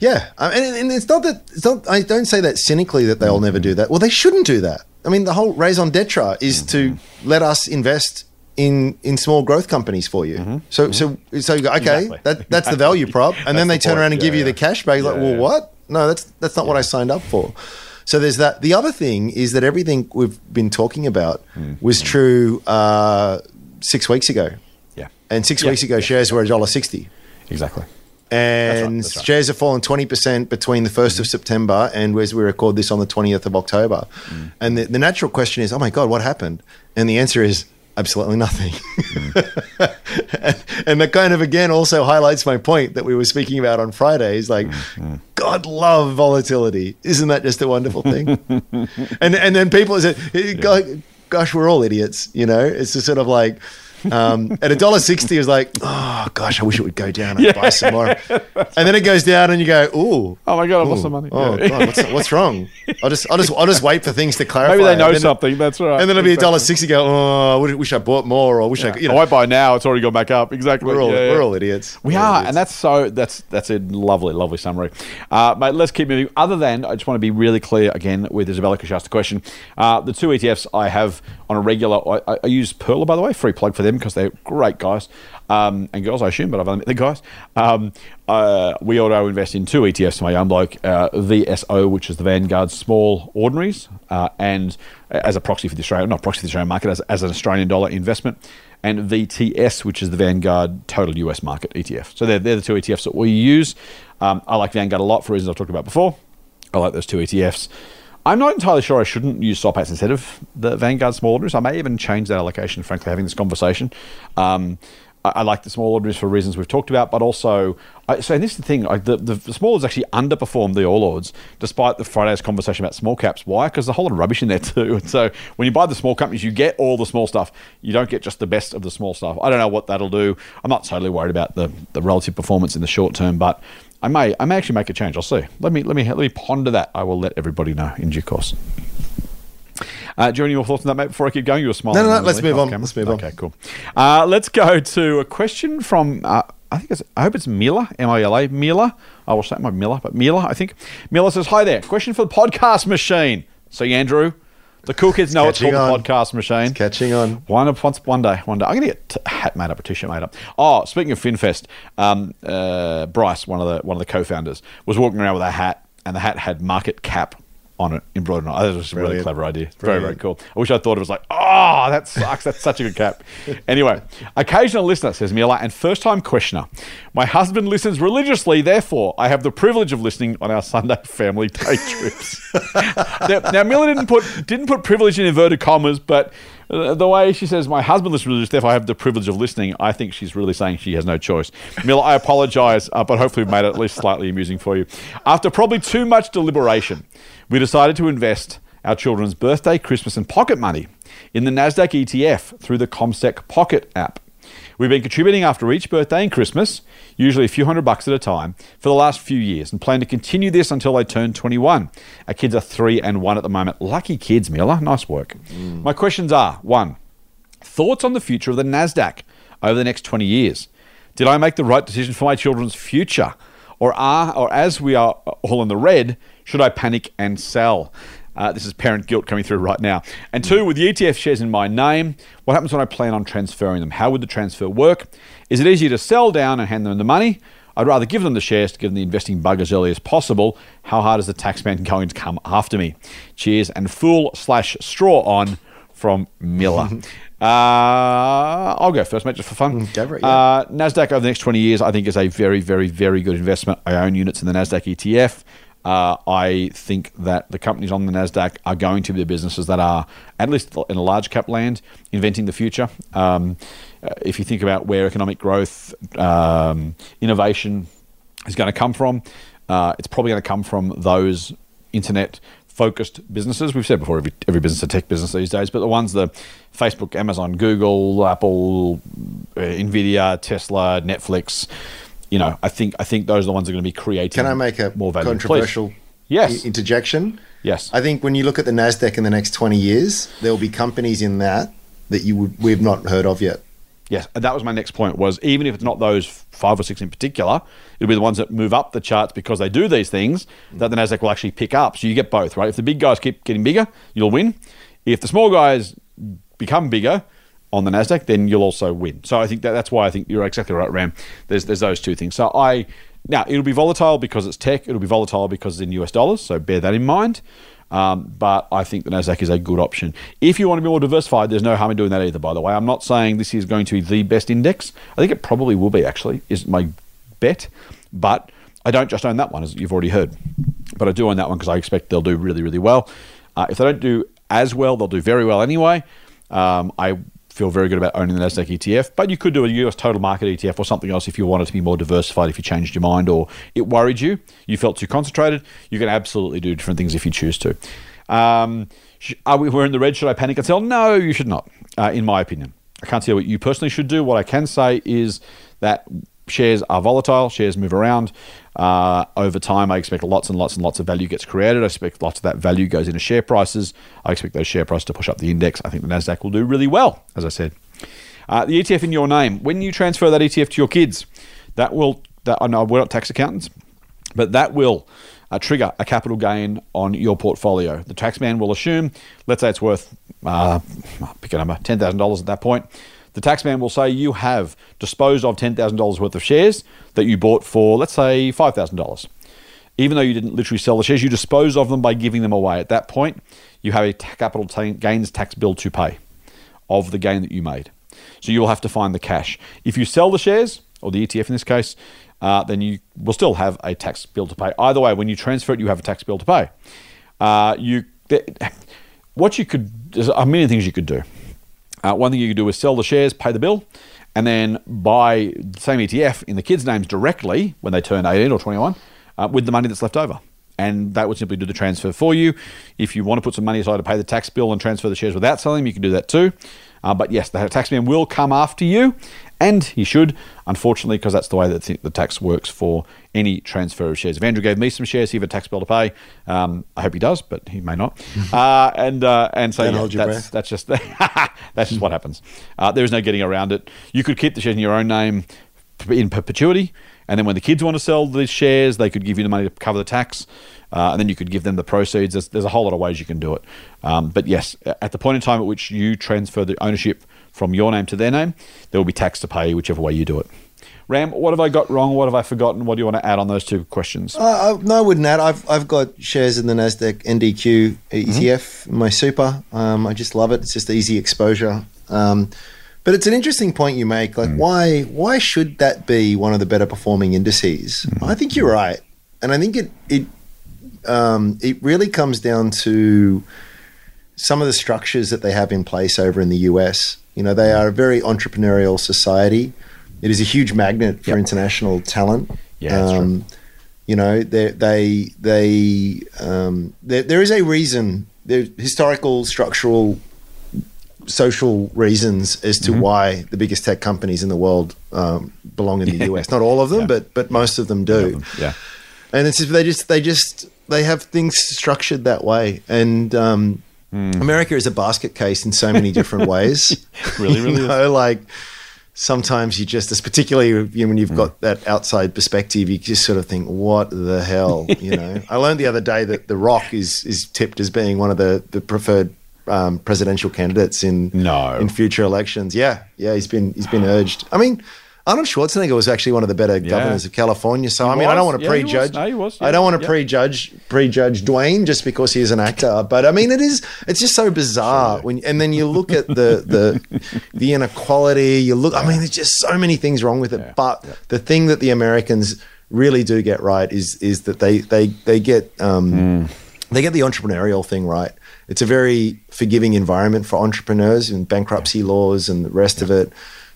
[SPEAKER 6] Yeah, um, and, and it's not that it's not. I don't say that cynically that they'll never do that. Well, they shouldn't do that. I mean, the whole raison d'être is to let us invest in in small growth companies for you. So so so you go, okay,
[SPEAKER 5] Exactly.
[SPEAKER 6] that that's the value prop, and then they
[SPEAKER 5] the
[SPEAKER 6] turn around
[SPEAKER 5] point.
[SPEAKER 6] and give
[SPEAKER 5] Yeah,
[SPEAKER 6] you the cash back. Like, well,
[SPEAKER 5] yeah.
[SPEAKER 6] what? No, that's that's not what I signed up for. So there's that. The other thing is that everything we've been talking about
[SPEAKER 5] Hmm.
[SPEAKER 6] was true uh, six weeks ago,
[SPEAKER 5] Yeah,
[SPEAKER 6] and six
[SPEAKER 5] Yeah,
[SPEAKER 6] weeks ago
[SPEAKER 5] yeah.
[SPEAKER 6] shares were a dollar sixty
[SPEAKER 5] exactly.
[SPEAKER 6] and
[SPEAKER 5] that's right.
[SPEAKER 6] shares have fallen 20% between the 1st of September and as we record this on the 20th of October. And the, the natural question is, oh my God, what happened? And the answer is absolutely nothing. Mm. and, and that kind of, again, also highlights my point that we were speaking about on Friday is like, mm-hmm. God love volatility. Isn't that just a wonderful thing? and, and then people say, "God- gosh, we're all idiots. You know, it's just sort of like, um, at a dollar sixty, it was like, oh gosh, I wish it would go down and buy some more. And then it goes down, and you go, oh,
[SPEAKER 5] Oh my god, I've lost some money.
[SPEAKER 6] Oh
[SPEAKER 5] Yeah.
[SPEAKER 6] god, what's, what's wrong? I'll just, I'll just, I'll just wait for things to clarify.
[SPEAKER 5] Maybe they know something. That's right.
[SPEAKER 6] And then it'll be a dollar sixty. Go, oh, I wish- I bought more, or I wish I, could," you know,
[SPEAKER 5] won't buy now. It's already gone back up. Exactly.
[SPEAKER 6] we're all,
[SPEAKER 5] Yeah, yeah.
[SPEAKER 6] we're all idiots.
[SPEAKER 5] We
[SPEAKER 6] We're
[SPEAKER 5] are,
[SPEAKER 6] idiots.
[SPEAKER 5] and that's so that's that's a lovely, lovely summary. Uh, mate, let's keep moving. Other than, I just want to be really clear again with Isabella because she asked the question. Uh, the two ETFs I have on a regular, I, I- I use Pearler by the way, free plug for them because they're great guys um, and girls, I assume, but I've only met the guys. Um, uh, we auto invest in two ETFs to my young bloke, uh, VSO, which is the Vanguard Small Ordinaries, uh, and as a proxy for the Australian, not proxy for the Australian market, as, as an Australian dollar investment and VTS, which is the Vanguard Total US Market ETF. So they're, they're the two ETFs that we use. Um, I like Vanguard a lot for reasons I've talked about before. I like those two ETFs. I'm not entirely sure I shouldn't use Soul Patts instead of the Vanguard Small Ordinaries. I may even change that allocation, frankly, having this conversation. Um, I, I like the small ordinaries for reasons we've talked about, but also, I, so and this is the thing, the, the, the small ords actually underperformed the all ords, despite the Friday's conversation about small caps. Why? Because there's a whole lot of rubbish in there too. And so when you buy the small companies, you get all the small stuff. You don't get just the best of the small stuff. I don't know what that'll do. I'm not totally worried about the, the relative performance in the short term, but I may I may actually make a change. I'll see. Let me let me let me ponder that. I will let everybody know in due course. Uh, do you have any more thoughts on that, mate? Before I keep going, you were smiling.
[SPEAKER 6] No, no, no, let's move on.
[SPEAKER 5] camera.
[SPEAKER 6] Let's move on.
[SPEAKER 5] Okay, cool. Uh, let's go to a question from. Uh, I think it's. I hope it's Mila. M I L A. Mila. I will say my Mila, but Mila. I think. Mila says, "Hi there. Question for the podcast machine." So Andrew, the cool kids know it's,
[SPEAKER 6] catching
[SPEAKER 5] called
[SPEAKER 6] on.
[SPEAKER 5] the podcast machine.
[SPEAKER 6] catching on.
[SPEAKER 5] One one day, one day. I'm gonna get t- a hat made up, a t-shirt made up. Oh, speaking of FinFest, um, uh, Bryce, one of the one of the co-founders, was walking around with a hat, and the hat had market cap on it embroidered on. That was a really clever idea. Very, very cool. I wish I thought it was like, oh, that sucks. That's such a good cap. anyway, occasional listener, says Mila, and first time questioner. My husband listens religiously, therefore, I have the privilege of listening on our Sunday family day trips. now, now, Mila didn't put didn't put privilege in inverted commas, but uh, the way she says, my husband listens religiously, therefore I have the privilege of listening, I think she's really saying she has no choice. Mila, I apologize, uh, but hopefully we've made it at least slightly amusing for you. After probably too much deliberation, we decided to invest our children's birthday, Christmas, and pocket money in the NASDAQ ETF through the CommSec Pocket app. We've been contributing after each birthday and Christmas, usually a few hundred bucks at a time, for the last few years and plan to continue this until they turn 21. Our kids are three and one at the moment. Lucky kids, Mila. Nice work. Mm. My questions are one, thoughts on the future of the NASDAQ over the next 20 years? Did I make the right decision for my children's future? Or are, or as we are all in the red, should I panic and sell? Uh, this is parent guilt coming through right now. And two, with the ETF shares in my name, what happens when I plan on transferring them? How would the transfer work? Is it easier to sell down and hand them the money? I'd rather give them the shares to give them the investing bug as early as possible. How hard is the taxman going to come after me? Cheers and fool slash straw on from Mila. uh, I'll go first, mate, just for fun.
[SPEAKER 6] go for it, yeah.
[SPEAKER 5] uh, Nasdaq over the next twenty years, I think, is a very, very, very good investment. I own units in the Nasdaq ETF. Uh, I think that the companies on the Nasdaq are going to be the businesses that are, at least in a large cap land, inventing the future. Um, uh, if you think about where economic growth, um, innovation is going to come from, uh, it's probably going to come from those internet focused businesses. We've said before, every, every business is a tech business these days, but the ones the Facebook, Amazon, Google, Apple, uh, Nvidia, Tesla, Netflix, you know, I think I think those are the ones that are going to be creating.
[SPEAKER 6] Can I make a
[SPEAKER 5] more value?
[SPEAKER 6] controversial
[SPEAKER 5] Please. Yes.
[SPEAKER 6] interjection?
[SPEAKER 5] Yes.
[SPEAKER 6] I think when you look at the Nasdaq in the next twenty years, there will be companies in that that you would we've not heard of yet.
[SPEAKER 5] Yes, and that was my next point. Was even if it's not those five or six in particular, it'll be the ones that move up the charts because they do these things that the Nasdaq will actually pick up. So you get both, right? If the big guys keep getting bigger, you'll win. If the small guys become bigger on the Nasdaq, then you'll also win. So I think that that's why I think you're exactly right, Ram. There's there's those two things. So I now it'll be volatile because it's tech. It'll be volatile because it's in US dollars. So bear that in mind. Um, but I think the Nasdaq is a good option. If you want to be more diversified, there's no harm in doing that either. By the way, I'm not saying this is going to be the best index. I think it probably will be. Actually, is my bet. But I don't just own that one, as you've already heard. But I do own that one because I expect they'll do really, really well. Uh, if they don't do as well, they'll do very well anyway. Um, I feel very good about owning the Nasdaq ETF, but you could do a US total market ETF or something else if you wanted to be more diversified. If you changed your mind or it worried you, you felt too concentrated, you can absolutely do different things if you choose to. Um, are we we're in the red? Should I panic and sell? No, you should not. Uh, in my opinion, I can't you what you personally should do. What I can say is that shares are volatile. Shares move around. Uh, over time, I expect lots and lots and lots of value gets created. I expect lots of that value goes into share prices. I expect those share prices to push up the index. I think the Nasdaq will do really well, as I said. Uh, the ETF in your name. When you transfer that ETF to your kids, that will. That I know we're not tax accountants, but that will uh, trigger a capital gain on your portfolio. The taxman will assume, let's say it's worth, uh, pick a number, ten thousand dollars at that point. The taxman will say you have disposed of ten thousand dollars worth of shares that you bought for, let's say, five thousand dollars. Even though you didn't literally sell the shares, you dispose of them by giving them away. At that point, you have a capital ta- gains tax bill to pay of the gain that you made. So you'll have to find the cash. If you sell the shares, or the ETF in this case, uh, then you will still have a tax bill to pay. Either way, when you transfer it, you have a tax bill to pay. Uh, you, what you could, there's a million things you could do. Uh, one thing you could do is sell the shares, pay the bill, and then buy the same ETF in the kids' names directly when they turn 18 or 21 uh, with the money that's left over. And that would simply do the transfer for you. If you want to put some money aside to pay the tax bill and transfer the shares without selling them, you can do that too. Uh, but yes, the taxman will come after you, and he should, unfortunately, because that's the way that the tax works for any transfer of shares. If Andrew gave me some shares, he have a tax bill to pay. Um, I hope he does, but he may not. uh, and uh, and so yeah, that's, that's just that's just what happens. Uh, there is no getting around it. You could keep the shares in your own name in perpetuity, and then when the kids want to sell the shares, they could give you the money to cover the tax, uh, and then you could give them the proceeds. There's, there's a whole lot of ways you can do it. Um, but yes, at the point in time at which you transfer the ownership from your name to their name, there will be tax to pay whichever way you do it. Ram, what have I got wrong? What have I forgotten? What do you want to add on those two questions?
[SPEAKER 6] Uh, I- no, I wouldn't add. I've I've got shares in the Nasdaq NDQ ETF in my super. Um, I just love it. It's just easy exposure. Um, but it's an interesting point you make. Like, why why should that be one of the better performing indices? I think you're right, and I think it it um, it really comes down to some of the structures that they have in place over in the US. You know, they are a very entrepreneurial society. It is a huge magnet for
[SPEAKER 5] Yep.
[SPEAKER 6] international talent.
[SPEAKER 5] Yeah,
[SPEAKER 6] um, you know, they they they um, there, there is a reason. There historical, structural, social reasons as
[SPEAKER 5] Mm-hmm.
[SPEAKER 6] to why the biggest tech companies in the world um, belong in the US. Not all of them,
[SPEAKER 5] Yeah.
[SPEAKER 6] but but most of them do
[SPEAKER 5] Yeah.
[SPEAKER 6] and it's just, they just they just they have things structured that way and um, america is a basket case in so many different ways
[SPEAKER 5] Really, really
[SPEAKER 6] you know like sometimes you just, particularly you know, when you've got that outside perspective, you just sort of think, "What the hell?" You know. I learned the other day that The Rock is is tipped as being one of the the preferred um, presidential candidates in
[SPEAKER 5] No.
[SPEAKER 6] in future elections. Yeah, yeah, he's been he's been urged. I mean. Arnold Schwarzenegger was actually one of the better governors of California. So I mean, I don't want to
[SPEAKER 5] Yeah, he was.
[SPEAKER 6] prejudge.
[SPEAKER 5] No, he was.
[SPEAKER 6] I don't want to
[SPEAKER 5] yeah.
[SPEAKER 6] prejudge prejudge Dwayne just because he's an actor. But I mean, it is it's just so bizarre when and then you look at the the the inequality. You look. I mean, there's just so many things wrong with it.
[SPEAKER 5] Yeah.
[SPEAKER 6] But the thing that the Americans really do get right is is that they they they get um,
[SPEAKER 5] Hmm.
[SPEAKER 6] they get the entrepreneurial thing right. It's a very forgiving environment for entrepreneurs and bankruptcy laws and the rest of it.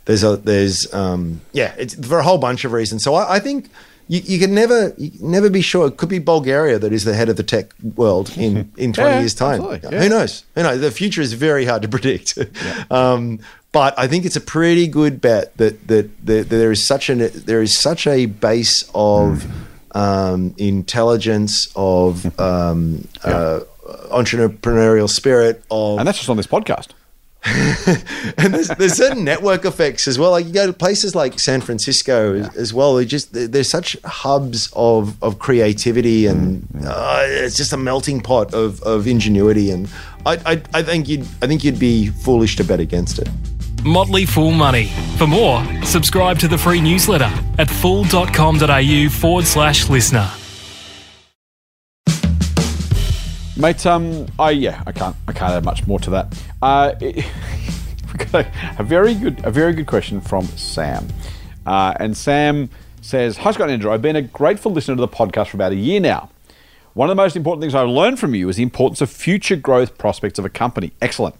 [SPEAKER 6] There's a there's um, yeah, it's for a whole bunch of reasons. So I, I think you, you can never you can never be sure. It could be Bulgaria that is the head of the tech world in in 20
[SPEAKER 5] Yeah,
[SPEAKER 6] years time.
[SPEAKER 5] yeah.
[SPEAKER 6] Who knows? Who knows? The future is very hard to predict. um, but I think it's a pretty good bet that that, that, there is such an there is such a base of um, intelligence of um, uh, entrepreneurial spirit of
[SPEAKER 5] And that's just on this podcast.
[SPEAKER 6] and there's, there's certain network effects as well. Like you go to places like San Francisco as, as well. They just they're, they're such hubs of, of creativity, and uh, it's just a melting pot of, of ingenuity. And I, I I think you'd I think you'd be foolish to bet against it.
[SPEAKER 4] Motley Fool Money. For more, subscribe to the free newsletter at fool.com.au forward slash listener.
[SPEAKER 5] Mate, um, I yeah, I can't, I can't add much more to that. Uh, a, very good, a very good question from Sam, uh, and Sam says, "Hi Scott and Andrew, I've been a grateful listener to the podcast for about a year now. One of the most important things I've learned from you is the importance of future growth prospects of a company. Excellent.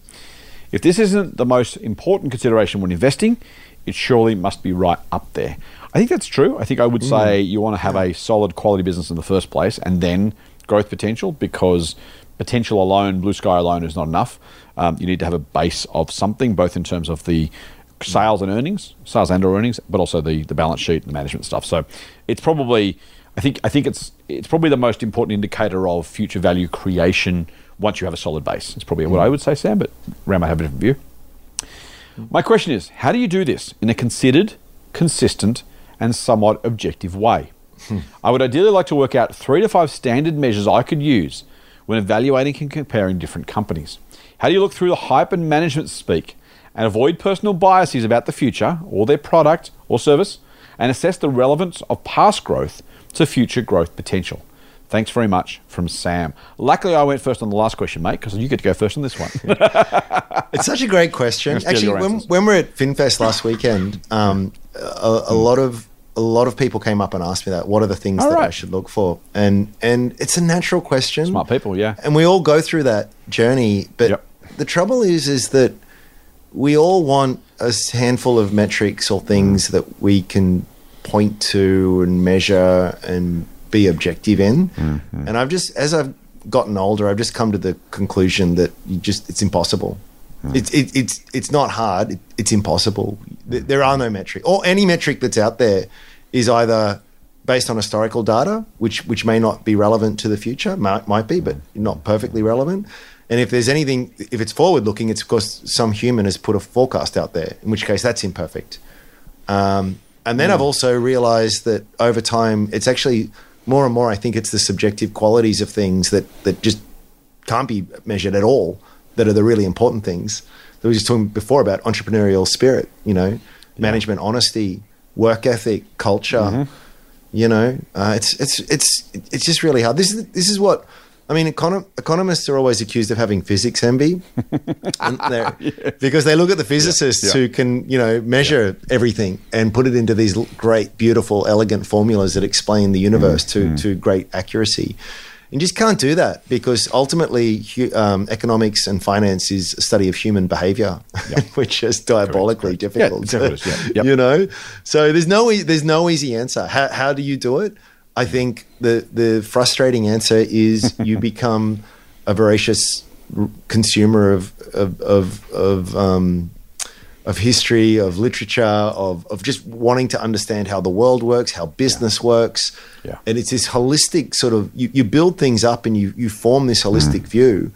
[SPEAKER 5] If this isn't the most important consideration when investing, it surely must be right up there. I think that's true. I think I would say you want to have a solid quality business in the first place and then growth potential because potential alone, blue sky alone, is not enough. Um, you need to have a base of something, both in terms of the sales and earnings, sales and or earnings, but also the, the balance sheet and the management stuff. So it's probably, I think, I think it's it's probably the most important indicator of future value creation once you have a solid base. It's probably what I would say, Sam, but Ram might have a different view. My question is how do you do this in a considered, consistent, and somewhat objective way? I would ideally like to work out three to five standard measures I could use when evaluating and comparing different companies. How do you look through the hype and management speak and avoid personal biases about the future or their product or service and assess the relevance of past growth to future growth potential? Thanks very much from Sam. Luckily, I went first on the last question, mate, because you get to go first on this one.
[SPEAKER 6] It's such a great question.
[SPEAKER 5] I'm gonna steal
[SPEAKER 6] Actually, when, when we we're at FinFest last weekend, um, a, a lot of a lot of people came up and asked me that. What are the things
[SPEAKER 5] All
[SPEAKER 6] that I should look for? And and it's a natural question.
[SPEAKER 5] Smart people, yeah.
[SPEAKER 6] And we all go through that journey. But
[SPEAKER 5] Yep.
[SPEAKER 6] the trouble is, is that we all want a handful of metrics or things that we can point to and measure and be objective in.
[SPEAKER 5] Mm-hmm.
[SPEAKER 6] And I've just, as I've gotten older, I've just come to the conclusion that you just it's impossible. It's it, it's it's not hard. It, it's impossible. There are no metric, or any metric that's out there is either based on historical data, which which may not be relevant to the future, might, might be, but not perfectly relevant. And if there's anything, if it's forward looking, it's because some human has put a forecast out there, in which case that's imperfect. Um, and then I've also realized that over time, it's actually more and more. I think it's the subjective qualities of things that that just can't be measured at all that are the really important things. That we were just talking before about entrepreneurial spirit, you know, management honesty, work ethic, culture.
[SPEAKER 5] Mm-hmm.
[SPEAKER 6] You know, uh, it's it's it's it's just really hard. This is this is what I mean. Econo- economists are always accused of having physics envy, they're- because they look at the physicists
[SPEAKER 5] Yeah.
[SPEAKER 6] who can you know measure everything and put it into these great, beautiful, elegant formulas that explain the universe
[SPEAKER 5] Mm-hmm.
[SPEAKER 6] to to great accuracy. You just can't do that because ultimately, um, economics and finance is a study of human behavior, which is diabolically difficult.
[SPEAKER 5] Yeah, is, yeah. Yep.
[SPEAKER 6] You know, so there's no e- there's no easy answer. How, how do you do it? I think the the frustrating answer is you become a voracious r- consumer of of of, of um, of history, of literature, of, of just wanting to understand how the world works, how business works.
[SPEAKER 5] Yeah.
[SPEAKER 6] And it's this holistic sort of, you, you build things up and you, you form this holistic
[SPEAKER 5] Mm.
[SPEAKER 6] view.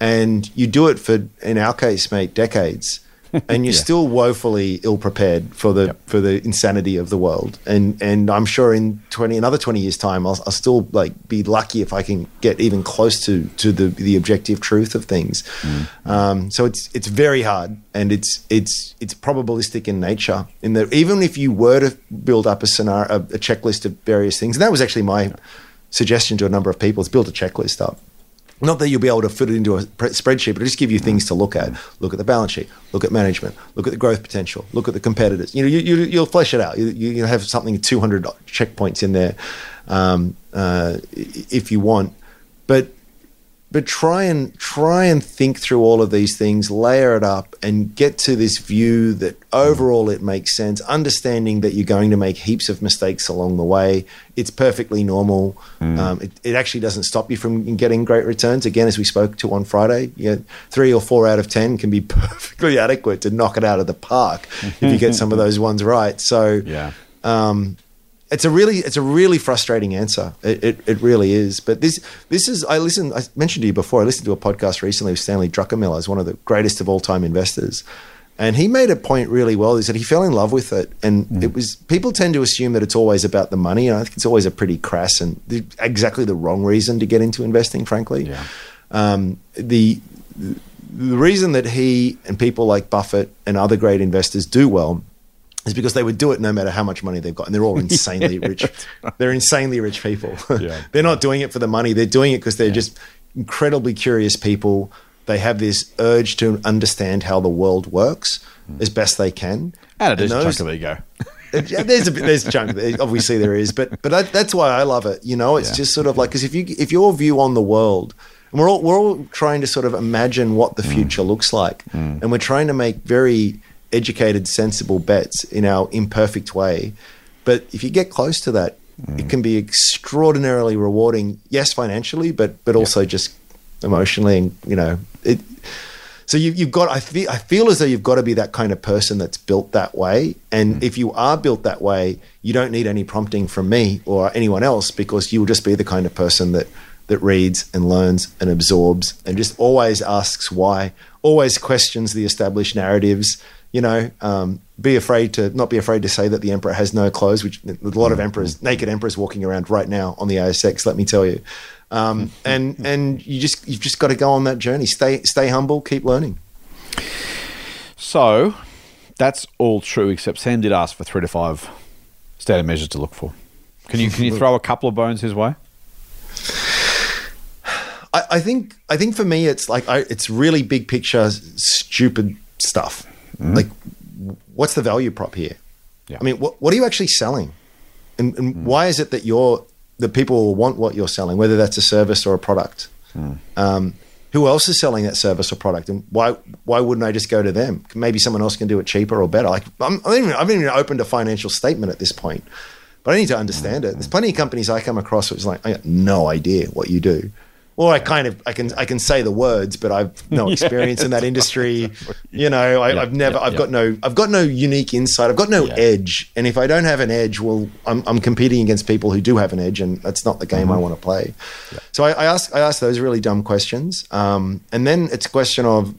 [SPEAKER 6] And you do it for, in our case, mate, decades. And you're
[SPEAKER 5] Yeah.
[SPEAKER 6] still woefully ill prepared for the
[SPEAKER 5] Yep.
[SPEAKER 6] for the insanity of the world. And and I'm sure in twenty another twenty years time, I'll, I'll still like be lucky if I can get even close to to the the objective truth of things. Um, so it's it's very hard, and it's it's it's probabilistic in nature. In that even if you were to build up a scenario, a, a checklist of various things, and that was actually my suggestion to a number of people: is build a checklist up. Not that you'll be able to fit it into a spreadsheet, but just give you things to look at. Look at the balance sheet. Look at management. Look at the growth potential. Look at the competitors. You know, you, you, you'll flesh it out. You, you have something 200 checkpoints in there um, uh, if you want, but but try and try and think through all of these things, layer it up, and get to this view that overall it makes sense. Understanding that you're going to make heaps of mistakes along the way, it's perfectly normal. Um, it, it actually doesn't stop you from getting great returns. Again, as we spoke to on Friday, you know, three or four out of ten can be perfectly adequate to knock it out of the park if you get some of those ones right. So
[SPEAKER 5] Yeah.
[SPEAKER 6] um, it's a really it's a really frustrating answer. It, it, it really is. But this this is I listened I mentioned to you before. I listened to a podcast recently with Stanley Druckenmiller, as one of the greatest of all time investors, and he made a point really well. He said he fell in love with it, and it was people tend to assume that it's always about the money, and I think it's always a pretty crass and the, exactly the wrong reason to get into investing. Frankly,
[SPEAKER 5] Yeah.
[SPEAKER 6] um, the the reason that he and people like Buffett and other great investors do well is because they would do it no matter how much money they've got, and they're all insanely rich. They're insanely rich people.
[SPEAKER 5] Yeah.
[SPEAKER 6] they're not doing it for the money. They're doing it because they're just incredibly curious people. They have this urge to understand how the world works hmm. as best they can.
[SPEAKER 5] And it is a
[SPEAKER 6] those-
[SPEAKER 5] chunk of ego.
[SPEAKER 6] Uh, there's a there's a chunk. Obviously, there is, but but that, that's why I love it. You know, it's
[SPEAKER 5] Yeah.
[SPEAKER 6] just sort of like because if you if your view on the world, and we're all we're all trying to sort of imagine what the hmm. future looks like, hmm. and we're trying to make very educated, sensible bets in our imperfect way. But if you get close to that, it mm. can be extraordinarily rewarding. Yes, financially, but but also just emotionally, and you know it. So you, you've got. I feel. I feel as though you've got to be that kind of person that's built that way. And mm. if you are built that way, you don't need any prompting from me or anyone else because you will just be the kind of person that that reads and learns and absorbs and just always asks why, always questions the established narratives. You know, um, be afraid to not be afraid to say that the emperor has no clothes. Which there's a lot of emperors, naked emperors, walking around right now on the ASX. Let me tell you. Um, and and you just you've just got to go on that journey. Stay stay humble. Keep learning.
[SPEAKER 5] So that's all true, except Sam did ask for three to five standard measures to look for. Can you can you throw a couple of bones his way?
[SPEAKER 6] I, I think I think for me it's like I, it's really big picture stupid stuff. Mm-hmm. Like, what's the value prop here?
[SPEAKER 5] Yeah.
[SPEAKER 6] I mean, what what are you actually selling, and, and mm. why is it that you're that people want what you're selling, whether that's a service or a product? Mm. Um, who else is selling that service or product, and why why wouldn't I just go to them? Maybe someone else can do it cheaper or better. Like I'm, I even, I haven't even opened a financial statement at this point, but I need to understand mm. it. There's plenty of companies I come across which is like I got no idea what you do. Or I kind of I can I can say the words, but I've no experience in that industry. You know, I,
[SPEAKER 5] Yeah,
[SPEAKER 6] I've never
[SPEAKER 5] yeah,
[SPEAKER 6] I've
[SPEAKER 5] yeah.
[SPEAKER 6] got no I've got no unique insight. I've got no
[SPEAKER 5] Yeah.
[SPEAKER 6] edge. And if I don't have an edge, well, I'm, I'm competing against people who do have an edge, and that's not the game I
[SPEAKER 5] Mm-hmm.
[SPEAKER 6] want to play. So I, I ask I ask those really dumb questions, um, and then it's a question of,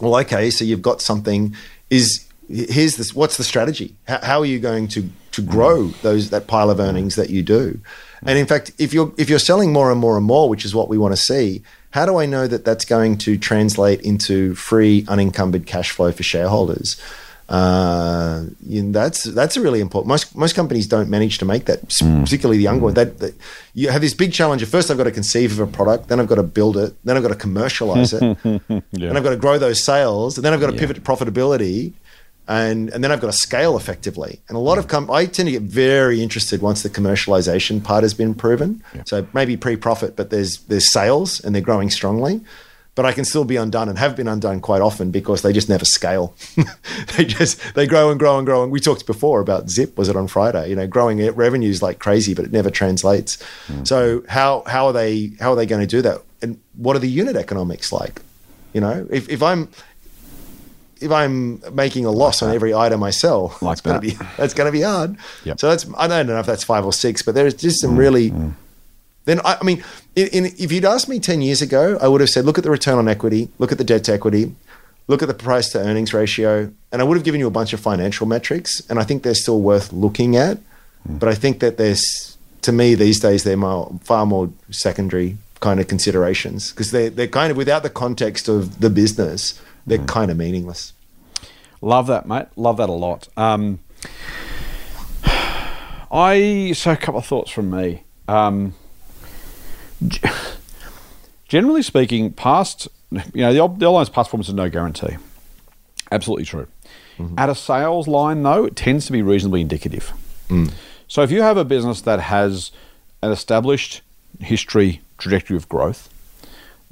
[SPEAKER 6] well, okay, so you've got something. Is here's this? What's the strategy? How, how are you going to to grow those that pile of earnings that you do? And in fact, if you're if you're selling more and more and more, which is what we want to see, how do I know that that's going to translate into free unencumbered cash flow for shareholders? Uh, you know, that's that's a really important. Most most companies don't manage to make that, s- particularly the younger one. That, that you have this big challenge. of First, I've got to conceive of a product, then I've got to build it, then I've got to commercialize it, And I've got to grow those sales, and then I've got to pivot to profitability, and and then I've got to scale effectively. And a lot of com- I tend to get very interested once the commercialization part has been proven. So maybe pre-profit, but there's there's sales and they're growing strongly. But I can still be undone and have been undone quite often because they just never scale. they just they grow and grow and grow. And we talked before about Zip. Was it on Friday? You know, growing it- revenues like crazy, but it never translates. Mm. So how how are they how are they going to do that? And what are the unit economics like? You know, if if I'm if I'm making a loss on every item I sell,
[SPEAKER 5] Like
[SPEAKER 6] that's gonna be that's going to be hard.
[SPEAKER 5] Yep.
[SPEAKER 6] So that's I don't know if that's five or six, but there's just some really. Mm, mm. Then I, I mean, in, in, if you'd asked me ten years ago, I would have said, look at the return on equity, look at the debt to equity, look at the price to earnings ratio, and I would have given you a bunch of financial metrics, and I think they're still worth looking at. Mm. But I think that there's, to me, these days they're more, far more secondary kind of considerations because they they're kind of without the context of the business, they're kind of meaningless.
[SPEAKER 5] Love that, mate. Love that a lot. Um, I so a couple of thoughts from me. Um, generally speaking, past you know the, the old past performance is no guarantee. Absolutely true. At a sales line, though, it tends to be reasonably indicative. So if you have a business that has an established history trajectory of growth,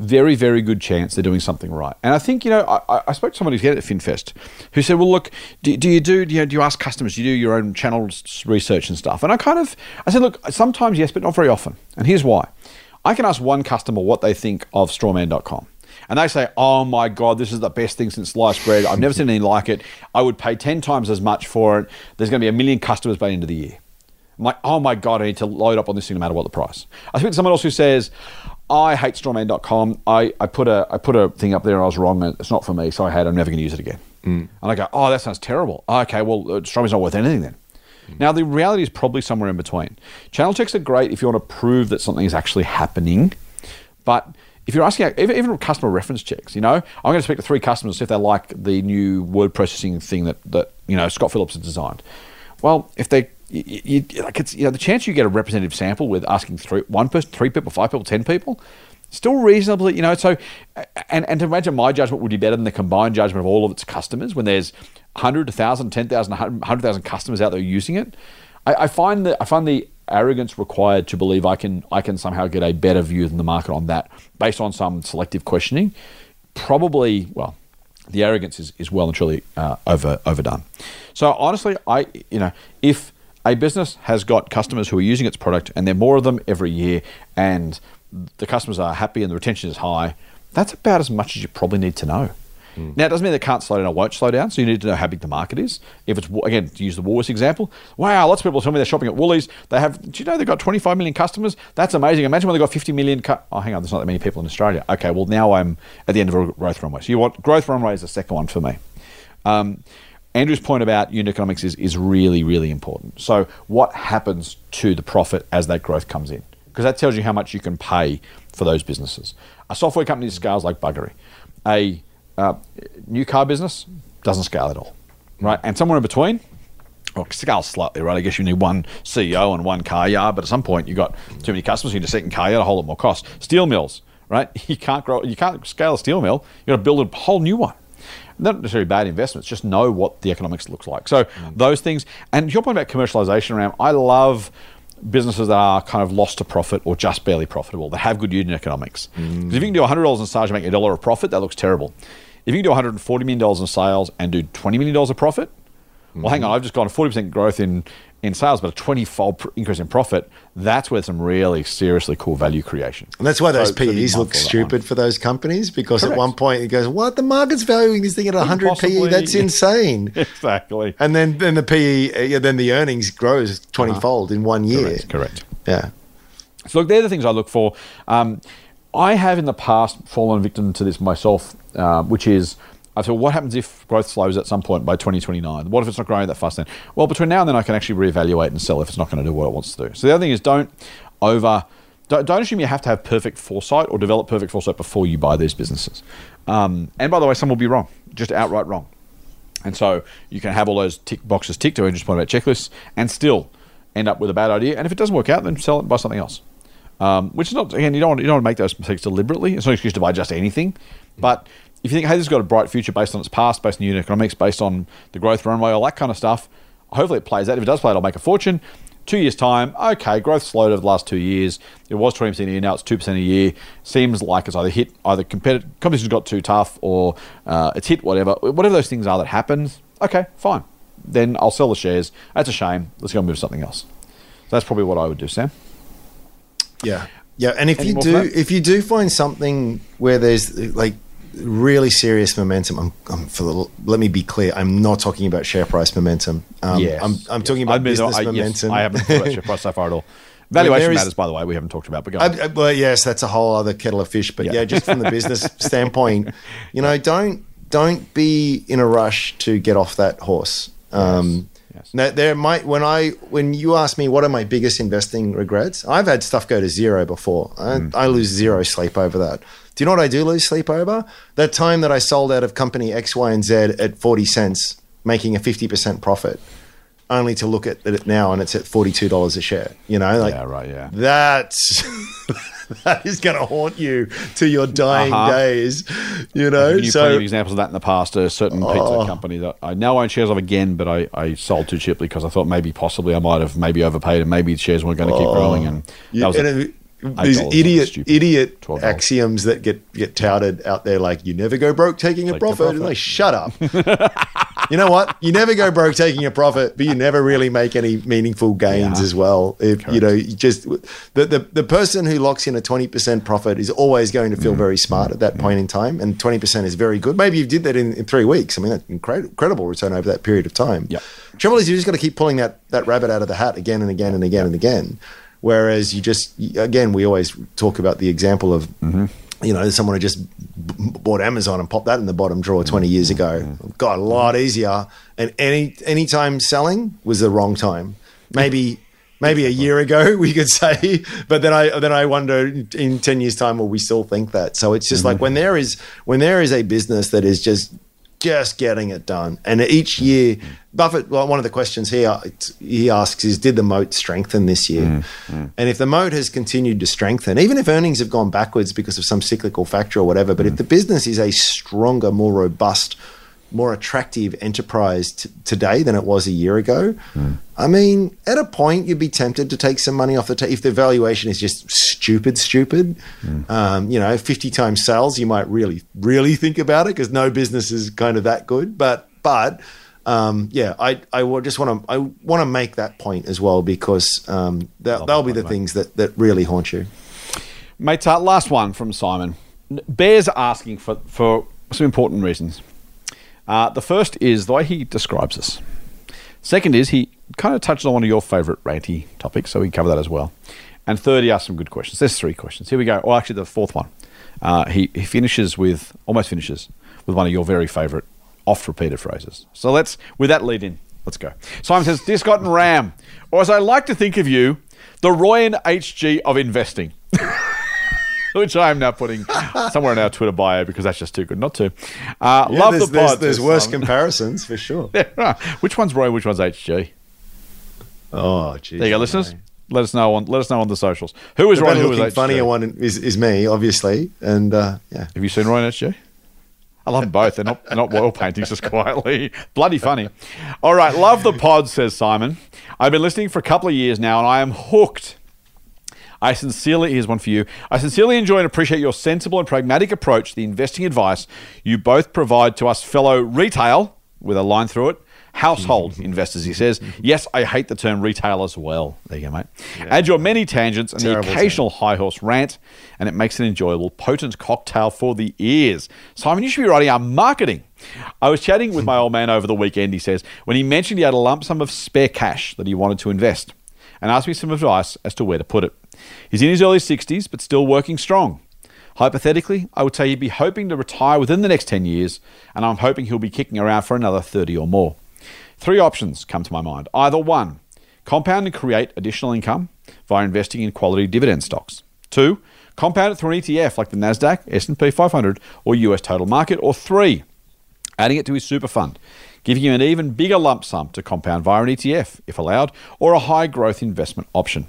[SPEAKER 5] very, very good chance they're doing something right. And I think, you know, I, I spoke to somebody who's here at FinFest who said, well, look, do, do you do, do you, know, do you ask customers, do you do your own channel research and stuff? And I kind of, I said, look, sometimes yes, but not very often. And here's why. I can ask one customer what they think of strawman.com. And they say, oh my God, this is the best thing since sliced bread. I've never seen anything like it. I would pay 10 times as much for it. There's going to be a million customers by the end of the year. I'm like, oh my God, I need to load up on this thing no matter what the price. I speak to someone else who says, I hate strawman.com. I, I put a I put a thing up there and I was wrong. It's not for me, so I had. I'm never going to use it again. And I go, oh, that sounds terrible. Okay, well, uh, strawman's not worth anything then. Now, the reality is probably somewhere in between. Channel checks are great if you want to prove that something is actually happening. But if you're asking, even, even customer reference checks, you know, I'm going to speak to three customers see if they like the new word processing thing that, that you know, Scott Phillips has designed. Well, if they, you, you, like it's, you know, the chance you get a representative sample with asking three, one person, three people, five people, ten people, still reasonably, you know. So, and, and to imagine my judgment would be better than the combined judgment of all of its customers when there's 100, 1,000, 10,000, 100,000 customers out there using it. I, I find that I find the arrogance required to believe I can I can somehow get a better view than the market on that based on some selective questioning. Probably, well, the arrogance is, is well and truly uh, over overdone. So honestly, I you know if a business has got customers who are using its product and there are more of them every year and the customers are happy and the retention is high, that's about as much as you probably need to know. Now, it doesn't mean they can't slow down or won't slow down, so you need to know how big the market is. If it's, again, to use the Woolworths example, wow, lots of people tell me they're shopping at Woolies. They have, do you know they've got 25 million customers? That's amazing. Imagine when they've got 50 million. Cu- oh, hang on, there's not that many people in Australia. Okay, well, now I'm at the end of a growth runway. So you want growth runway is the second one for me. Um, Andrew's point about unit economics is, is really, really important. So, what happens to the profit as that growth comes in? Because that tells you how much you can pay for those businesses. A software company scales like buggery. A uh, new car business doesn't scale at all, right? And somewhere in between, well, scales slightly, right? I guess you need one CEO and one car yard, but at some point you've got too many customers, you need a second car yard, a whole lot more cost. Steel mills, right? You can't grow, you can't scale a steel mill. You've got to build a whole new one not necessarily bad investments, just know what the economics looks like. So mm. those things, and your point about commercialization around, I love businesses that are kind of lost to profit or just barely profitable that have good unit economics. Mm. 'Cause if you can do $100 in sales and make a dollar of profit, that looks terrible. If you can do $140 million in sales and do $20 million of profit, well, hang mm-hmm. on, I've just gone a 40% growth in, in sales, but a 20 fold pr- increase in profit. That's where some really seriously cool value creation.
[SPEAKER 6] And that's why those
[SPEAKER 5] So-
[SPEAKER 6] PEs look
[SPEAKER 5] mindful of that
[SPEAKER 6] stupid for those companies because at one point it goes, "What the market's valuing this thing at 100 PE? That's insane."
[SPEAKER 5] Exactly.
[SPEAKER 6] and then then the PE, yeah, then the earnings grows 20 fold in one year.
[SPEAKER 5] Correct. Correct.
[SPEAKER 6] Yeah.
[SPEAKER 5] So look, they're the things I look for. Um, I have in the past fallen victim to this myself, uh, which is I what happens if growth slows at some point by 2029? What if it's not growing that fast then? Well, between now and then, I can actually reevaluate and sell if it's not going to do what it wants to do. So the other thing is don't over. Don't, don't assume you have to have perfect foresight or develop perfect foresight before you buy these businesses. Um, and by the way, some will be wrong, just outright wrong. And so you can have all those tick boxes ticked to Andrew's point about checklists and still end up with a bad idea. And if it doesn't work out, then sell it and buy something else. Um, which is not, again, you don't, want, you don't want to make those mistakes deliberately. It's not an excuse to buy just anything. But if you think, hey, this has got a bright future based on its past, based on unit economics, based on the growth runway, all that kind of stuff, hopefully it plays out. If it does play, out, it'll make a fortune. Two years' time, okay, growth slowed over the last two years. It was 20% a year, now it's 2% a year. Seems like it's either hit, either competitive, competition's got too tough or uh, it's hit, whatever. Whatever those things are that happens, okay, fine. Then I'll sell the shares. That's a shame. Let's go move to something else. So that's probably what I would do, Sam.
[SPEAKER 6] Yeah, yeah. And if
[SPEAKER 5] Any
[SPEAKER 6] you do, if you do find something where there's like really serious momentum, I'm, I'm for the, let me be clear, I'm not talking about share price momentum. Um,
[SPEAKER 5] Yes.
[SPEAKER 6] I'm, I'm talking
[SPEAKER 5] I
[SPEAKER 6] about
[SPEAKER 5] admit,
[SPEAKER 6] business
[SPEAKER 5] I, yes,
[SPEAKER 6] momentum.
[SPEAKER 5] I haven't thought about share price so far at all. Valuation
[SPEAKER 6] is-
[SPEAKER 5] matters, by the way. We haven't talked about, but.
[SPEAKER 6] I, I- well, yes, that's a whole other kettle of fish. But
[SPEAKER 5] Yeah.
[SPEAKER 6] yeah, just from the business standpoint, you know, don't don't be in a rush to get off that horse. Um,
[SPEAKER 5] Yes.
[SPEAKER 6] now, there might when I when you ask me what are my biggest investing regrets, I've had stuff go to zero before. I,
[SPEAKER 5] Mm.
[SPEAKER 6] I lose zero sleep over that. Do you know what I do lose sleep over? That time that I sold out of company X, Y, and Z at forty cents, making a fifty percent profit, only to look at it now and it's at forty two dollars a share. You know, like
[SPEAKER 5] yeah, right, yeah.
[SPEAKER 6] that's that is going to haunt you to your dying
[SPEAKER 5] Uh-huh.
[SPEAKER 6] days. You know,
[SPEAKER 5] you
[SPEAKER 6] so
[SPEAKER 5] examples of that in the past. A certain
[SPEAKER 6] Oh.
[SPEAKER 5] pizza company that I now own shares of again, but I, I sold too cheaply because I thought maybe possibly I might have maybe overpaid and maybe the shares weren't going to keep growing. And that
[SPEAKER 6] Yeah,
[SPEAKER 5] was
[SPEAKER 6] and it- these idiot idiot
[SPEAKER 5] $12.
[SPEAKER 6] axioms that get get touted out there, like you never go broke taking a
[SPEAKER 5] Take the
[SPEAKER 6] profit. And
[SPEAKER 5] profit.
[SPEAKER 6] like, shut up. you know what? You never go broke taking a profit, but you never really make any meaningful gains
[SPEAKER 5] Yeah.
[SPEAKER 6] as well. If you know, you just the, the the person who locks in a twenty percent profit is always going to
[SPEAKER 5] Mm.
[SPEAKER 6] feel very smart at that point in time, and twenty percent is very good. Maybe you did that in, in three weeks. I mean, that's incredible, incredible return over that period of time.
[SPEAKER 5] Yep.
[SPEAKER 6] Trouble is, you just got to keep pulling that that rabbit out of the hat again and again and again and again. Whereas you just again, we always talk about the example of. You know, someone who just bought Amazon and popped that in the bottom drawer mm. 20 years ago. Mm. Got a lot easier. And any any time selling was the wrong time. Maybe maybe a year ago we could say, but then I then I wonder in 10 years time will we still think that? So it's just like mm. when there is when there is a business that is just just getting it done. And each year, Buffett, well, one of the questions he, he asks is Did the moat strengthen this year? Mm, mm. And if the moat has continued to strengthen, even if earnings have gone backwards because of some cyclical factor or whatever, but if mm. the business is a stronger, more robust, more attractive enterprise t- today than it was a year ago, I mean, at a point you'd be tempted to take some money off the table if the valuation is just stupid, stupid. Um, you know, fifty times sales, you might really, really think about it because no business is kind of that good. But, but. Um, yeah, I I just want to I want to make that point as well because um, that, that'll be the things that, that really haunt you.
[SPEAKER 5] Mate, uh, last one from Simon. Bears are asking for, for some important reasons. Uh, the first is the way he describes us. Second is he kind of touches on one of your favourite ranty topics, so we cover that as well. And third, he asks some good questions. There's three questions. Here we go. Well, actually, the fourth one. Uh, he, he finishes with, almost finishes, with one of your very favourite oft repeated phrases. So let's, with that lead in, let's go. Simon says, Dear Scott and Ram, or as I like to think of you, the Roy and HG of investing. Which I am now putting somewhere in our Twitter bio because that's just too good not to. Uh, love the
[SPEAKER 6] there's,
[SPEAKER 5] pod.
[SPEAKER 6] there's
[SPEAKER 5] says
[SPEAKER 6] worse comparisons for sure.
[SPEAKER 5] which one's Roy? Which one's HG?
[SPEAKER 6] Oh, geez.
[SPEAKER 5] There you go, listeners. Let us know on let us know on the socials. Who is Roy? Who is HG?
[SPEAKER 6] funnier one is, is me, obviously, and uh, yeah.
[SPEAKER 5] Have you seen Roy and HG? I love them both. They're not they're not wall paintings, just quietly. Bloody funny. All right, love the pod, says Simon. I've been listening for a couple of years now, and I am hooked. I sincerely, here's one for you. I sincerely enjoy and appreciate your sensible and pragmatic approach the investing advice you both provide to us fellow retail, with a line through it, household investors, he says. Yes, I hate the term retail as well. There you go, mate. Add your many tangents and
[SPEAKER 6] Terrible
[SPEAKER 5] the occasional high horse rant, and it makes an enjoyable, potent cocktail for the ears. Simon, you should be writing our marketing. I was chatting with my old man over the weekend, he says, when he mentioned he had a lump sum of spare cash that he wanted to invest, and asked me some advice as to where to put it. He's in his early 60s, but still working strong. Hypothetically, I would say he'd be hoping to retire within the next 10 years, and I'm hoping he'll be kicking around for another 30 or more. Three options come to my mind. Either one, compound and create additional income via investing in quality dividend stocks. Two, compound it through an ETF like the Nasdaq, S&P 500, or US Total Market. Or three, adding it to his super fund, giving him an even bigger lump sum to compound via an ETF, if allowed, or a high growth investment option.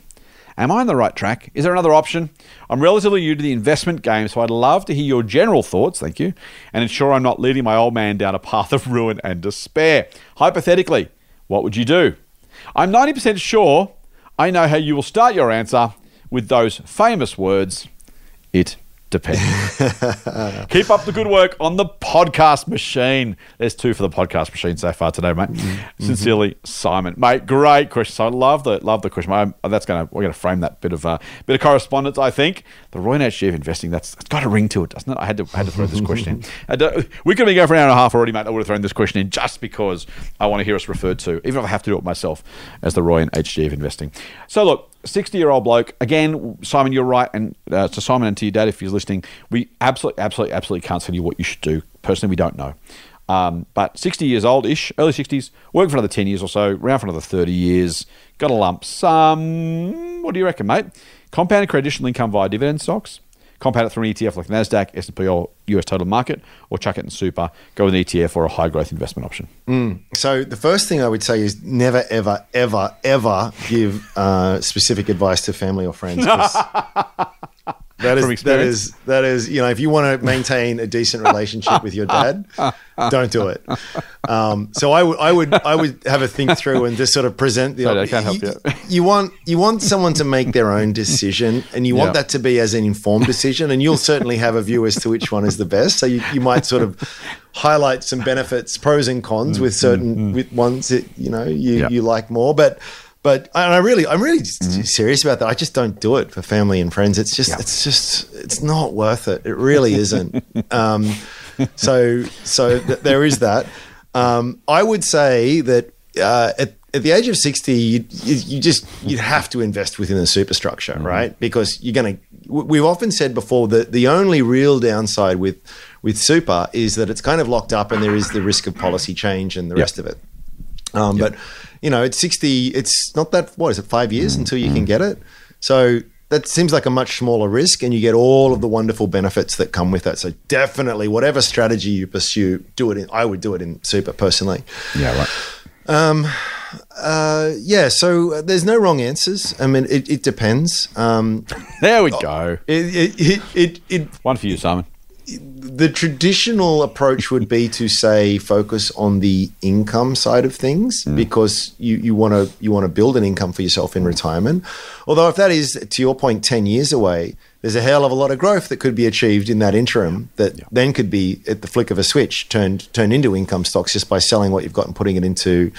[SPEAKER 5] Am I on the right track? Is there another option? I'm relatively new to the investment game, so I'd love to hear your general thoughts, thank you, and ensure I'm not leading my old man down a path of ruin and despair. Hypothetically, what would you do? I'm 90% sure I know how you will start your answer with those famous words it depends. Keep up the good work on the podcast machine. There's two for the podcast machine so far today, mate.
[SPEAKER 6] Mm-hmm.
[SPEAKER 5] Sincerely, Simon, mate. Great question. So I love the love the question. I, that's gonna we're gonna frame that bit of uh, bit of correspondence. I think the Roy and HG of investing. That's it's got a ring to it, doesn't it? I had to I had to throw this question in. And, we could have been going for an hour and a half already, mate. I would have thrown this question in just because I want to hear us referred to, even if I have to do it myself, as the Roy and HG of investing. So look. 60 year old bloke. Again, Simon, you're right. And uh, to Simon and to your dad, if you're listening, we absolutely, absolutely, absolutely can't tell you what you should do. Personally, we don't know. Um, but 60 years old ish, early 60s, working for another 10 years or so, around for another 30 years, got a lump sum. What do you reckon, mate? Compounded credit additional income via dividend stocks, compound it through an ETF like NASDAQ, S&P or US total market, or chuck it in super, go with an ETF or a high growth investment option.
[SPEAKER 6] So the first thing I would say is never, ever, ever, ever give uh, specific advice to family or friends. That is, that is that is you know if you want to maintain a decent relationship with your dad, don't do it. Um, so I would I would I would have a think through and just sort of present the.
[SPEAKER 5] Sorry, I can't help
[SPEAKER 6] you,
[SPEAKER 5] you.
[SPEAKER 6] you want you want someone to make their own decision, and you want
[SPEAKER 5] Yeah.
[SPEAKER 6] that to be as an informed decision, and you'll certainly have a view as to which one is the best. So you, you might sort of highlight some benefits, pros and cons with certain with ones that you know you
[SPEAKER 5] Mm, Yeah.
[SPEAKER 6] you like more, but. But and I really, I'm really serious about that. I just don't do it for family and friends. It's just, it's just, it's not worth it. It really isn't. um, so, so th- there is that. Um, I would say that uh, at, at the age of 60, you, you, you just, you'd have to invest within the superstructure, right? Because you're going to, we've often said before that the only real downside with, with super is that it's kind of locked up and there is the risk of policy change and the rest of it. Um, But you know, it's sixty, it's not that. What is it? Five years until you can get it. So that seems like a much smaller risk, and you get all of the wonderful benefits that come with that. So definitely, whatever strategy you pursue, do it. In, I would do it in super personally.
[SPEAKER 5] Yeah, right.
[SPEAKER 6] Uh, yeah. So there's no wrong answers. I mean, it, it depends. Um,
[SPEAKER 5] There we go.
[SPEAKER 6] it, it, it, it, it
[SPEAKER 5] One for you, Simon.
[SPEAKER 6] The traditional approach would be to say focus on the income side of things because you, you want to you want to build an income for yourself in retirement. Although if that is to your point ten years away, there's a hell of a lot of growth that could be achieved in that interim that then could be at the flick of a switch turned turned into income stocks just by selling what you've got and putting it into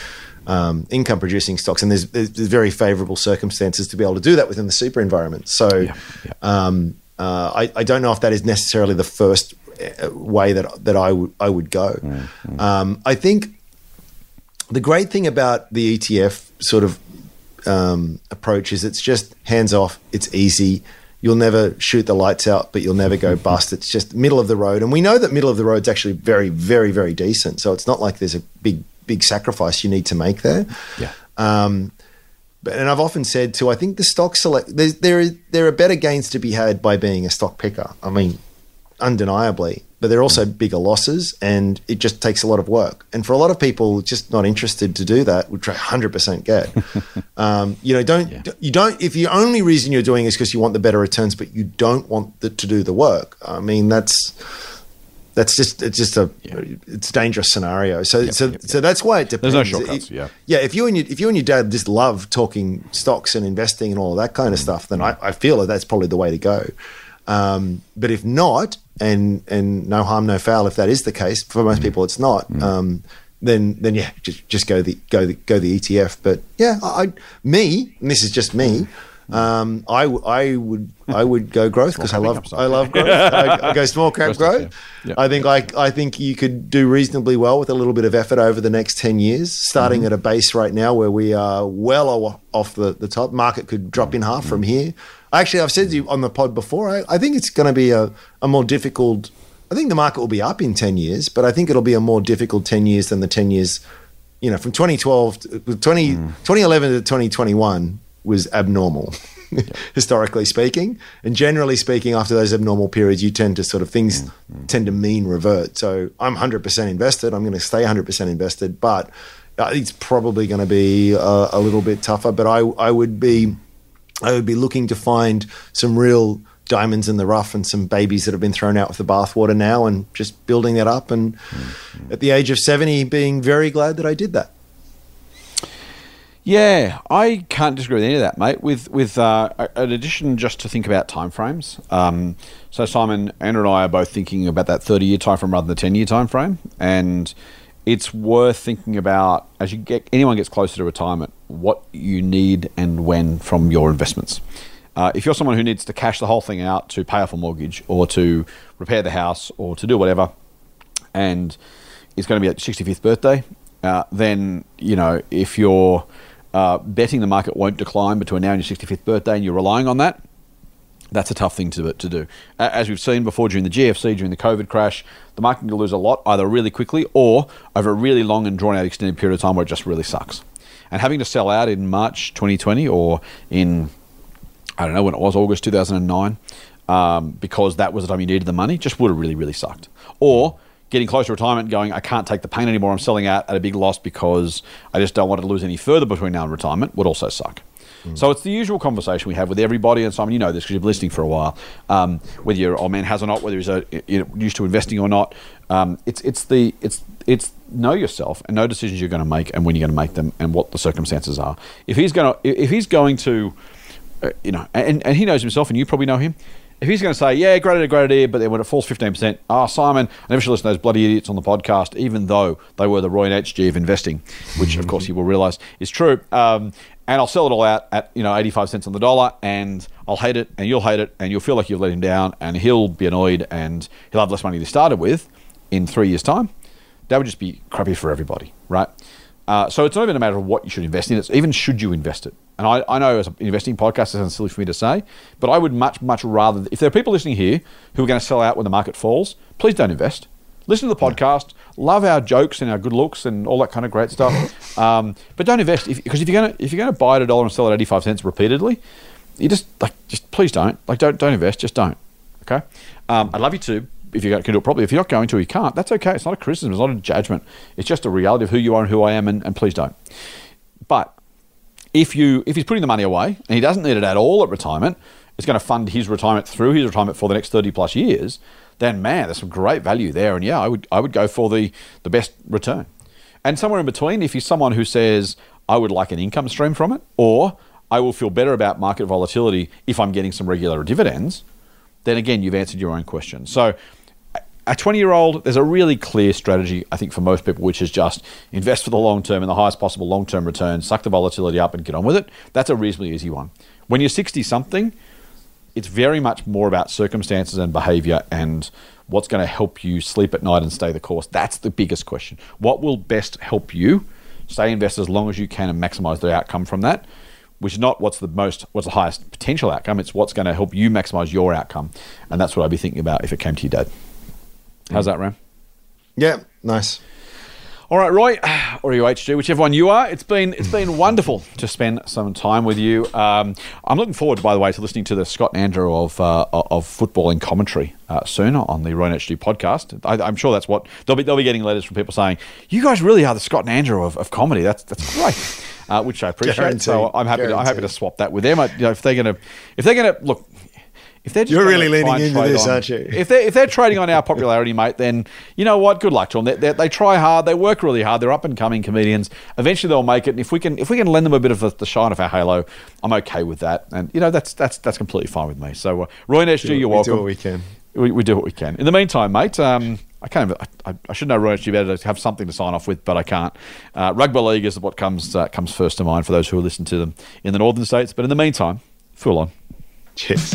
[SPEAKER 6] um, income producing stocks. And there's, there's very favourable circumstances to be able to do that within the super environment. So.
[SPEAKER 5] yeah.
[SPEAKER 6] Um, uh, I, I don't know if that is necessarily the first uh, way that that I would I would go. Um, I think the great thing about the ETF sort of um, approach is it's just hands off. It's easy. You'll never shoot the lights out, but you'll never go bust. It's just middle of the road, and we know that middle of the road is actually very, very, very decent. So it's not like there's a big, big sacrifice you need to make there.
[SPEAKER 5] Yeah.
[SPEAKER 6] Um, and I've often said too, I think the stock select there's, there is there are better gains to be had by being a stock picker. I mean, undeniably, but there are also bigger losses, and it just takes a lot of work. And for a lot of people, just not interested to do that, which I hundred percent get. um, you know, don't you don't if the only reason you're doing is because you want the better returns, but you don't want the, to do the work. I mean, that's that's just it's just a it's a dangerous scenario. So so so that's why it depends.
[SPEAKER 5] There's no shortcuts, yeah.
[SPEAKER 6] yeah. If you and your, if you and your dad just love talking stocks and investing and all that kind of stuff, then I, I feel that that's probably the way to go. Um, but if not, and and no harm, no foul, if that is the case, for most people it's not. Um, then then yeah, just just go the go the go the ETF. But yeah, I, I me, and this is just me. Um, I, w- I would I would go growth because I love. I love growth. I, I go small cap
[SPEAKER 5] Growth yeah.
[SPEAKER 6] I think I, I think you could do reasonably well with a little bit of effort over the next 10 years, starting
[SPEAKER 5] Mm-hmm.
[SPEAKER 6] at a base right now where we are well off the, the top. Market could drop in half
[SPEAKER 5] Mm-hmm.
[SPEAKER 6] from here. Actually, I've said to you on the pod before, I, I think it's going to be a, a more difficult. I think the market will be up in 10 years, but I think it'll be a more difficult 10 years than the 10 years, you know, from 2012 to 20,
[SPEAKER 5] Mm.
[SPEAKER 6] 2011 to 2021 was abnormal. historically speaking. And generally speaking, after those abnormal periods, you tend to sort of things tend to mean revert. So I'm 100% invested. I'm going to stay 100% invested, but uh, it's probably going to be uh, a little bit tougher. But I, I would be, I would be looking to find some real diamonds in the rough and some babies that have been thrown out with the bathwater now, and just building that up. And at the age of 70, being very glad that I did that.
[SPEAKER 5] Yeah, I can't disagree with any of that, mate. With with uh, an addition, just to think about timeframes. Um, so Simon, Andrew, and I are both thinking about that thirty-year time frame rather than the ten-year time frame, and it's worth thinking about as you get anyone gets closer to retirement, what you need and when from your investments. Uh, if you're someone who needs to cash the whole thing out to pay off a mortgage or to repair the house or to do whatever, and it's going to be at 65th birthday, uh, then you know if you're uh, betting the market won't decline between now and your 65th birthday and you're relying on that, that's a tough thing to, to do. As we've seen before during the GFC, during the COVID crash, the market can lose a lot either really quickly or over a really long and drawn out extended period of time where it just really sucks. And having to sell out in March 2020 or in, I don't know when it was, August 2009, um, because that was the time you needed the money, just would have really, really sucked. Or getting close to retirement going, I can't take the pain anymore. I'm selling out at a big loss because I just don't want to lose any further between now and retirement would also suck. Mm. So it's the usual conversation we have with everybody, and Simon, you know this because you've been listening for a while. Um, whether your old man has or not, whether he's a, you know, used to investing or not, um, it's it's the it's it's know yourself and know decisions you're going to make and when you're going to make them and what the circumstances are. If he's going to if he's going to, uh, you know, and, and he knows himself, and you probably know him if he's going to say, yeah, great idea, great idea, but then when it falls 15%, ah, Simon, I never should listen to those bloody idiots on the podcast, even though they were the Roy and HG of investing, which of course he will realise is true. Um, and I'll sell it all out at, you know, 85 cents on the dollar and I'll hate it and you'll hate it and you'll feel like you've let him down and he'll be annoyed and he'll have less money than he started with in three years' time. That would just be crappy for everybody, right? Uh, so it's not even a matter of what you should invest in. It's even should you invest it. And I, I know as an investing podcast, it sounds silly for me to say, but I would much, much rather, if there are people listening here who are going to sell out when the market falls, please don't invest. Listen to the podcast, love our jokes and our good looks and all that kind of great stuff, um, but don't invest because if, if, you're going to if you're going to buy at a dollar and sell at eighty five cents repeatedly, you just like just please don't like don't don't invest, just don't. Okay, um, I'd love you to, if you can do it properly. If you're not going to, you can't. That's okay. It's not a criticism. It's not a judgment. It's just a reality of who you are and who I am, and, and please don't. But if you if he's putting the money away and he doesn't need it at all at retirement, it's going to fund his retirement through his retirement for the next 30 plus years, then man, there's some great value there. And yeah, I would I would go for the the best return. And somewhere in between, if he's someone who says, I would like an income stream from it, or I will feel better about market volatility if I'm getting some regular dividends, then again, you've answered your own question. So a 20 year old, there's a really clear strategy, I think, for most people, which is just invest for the long term and the highest possible long term return, suck the volatility up and get on with it. That's a reasonably easy one. When you're 60 something, it's very much more about circumstances and behavior and what's going to help you sleep at night and stay the course. That's the biggest question. What will best help you stay invested as long as you can and maximize the outcome from that? Which is not what's the most, what's the highest potential outcome. It's what's going to help you maximize your outcome, and that's what I'd be thinking about if it came to your dad. How's that, Ram?
[SPEAKER 6] Yeah, nice.
[SPEAKER 5] All right, Roy, or you HG, whichever one you are. It's been it's been wonderful to spend some time with you. Um, I'm looking forward, by the way, to listening to the Scott and Andrew of uh, of footballing commentary uh, soon on the Roy and HG podcast. I, am sure that's what they'll be. They'll be getting letters from people saying, "You guys really are the Scott and Andrew of, of comedy." That's that's great. Uh, which I appreciate. Guaranteed. So I'm happy. To, I'm happy to swap that with them. I, you know, if they're gonna, if they're gonna look, if they're
[SPEAKER 6] you're really leaning into this, on, aren't you?
[SPEAKER 5] If they're if they're trading on our popularity, mate, then you know what? Good luck to them. They, they, they, try hard. They work really hard. They're up and coming comedians. Eventually, they'll make it. And if we can if we can lend them a bit of the, the shine of our halo, I'm okay with that. And you know that's that's that's completely fine with me. So uh, Roy and HG, you're welcome.
[SPEAKER 6] We do what we can.
[SPEAKER 5] We, we do what we can. In the meantime, mate. Um, I can't. I, I, should know Roy HG better to have something to sign off with, but I can't. Uh, rugby league is what comes uh, comes first to mind for those who listen to them in the northern states. But in the meantime, full on.
[SPEAKER 6] Cheers.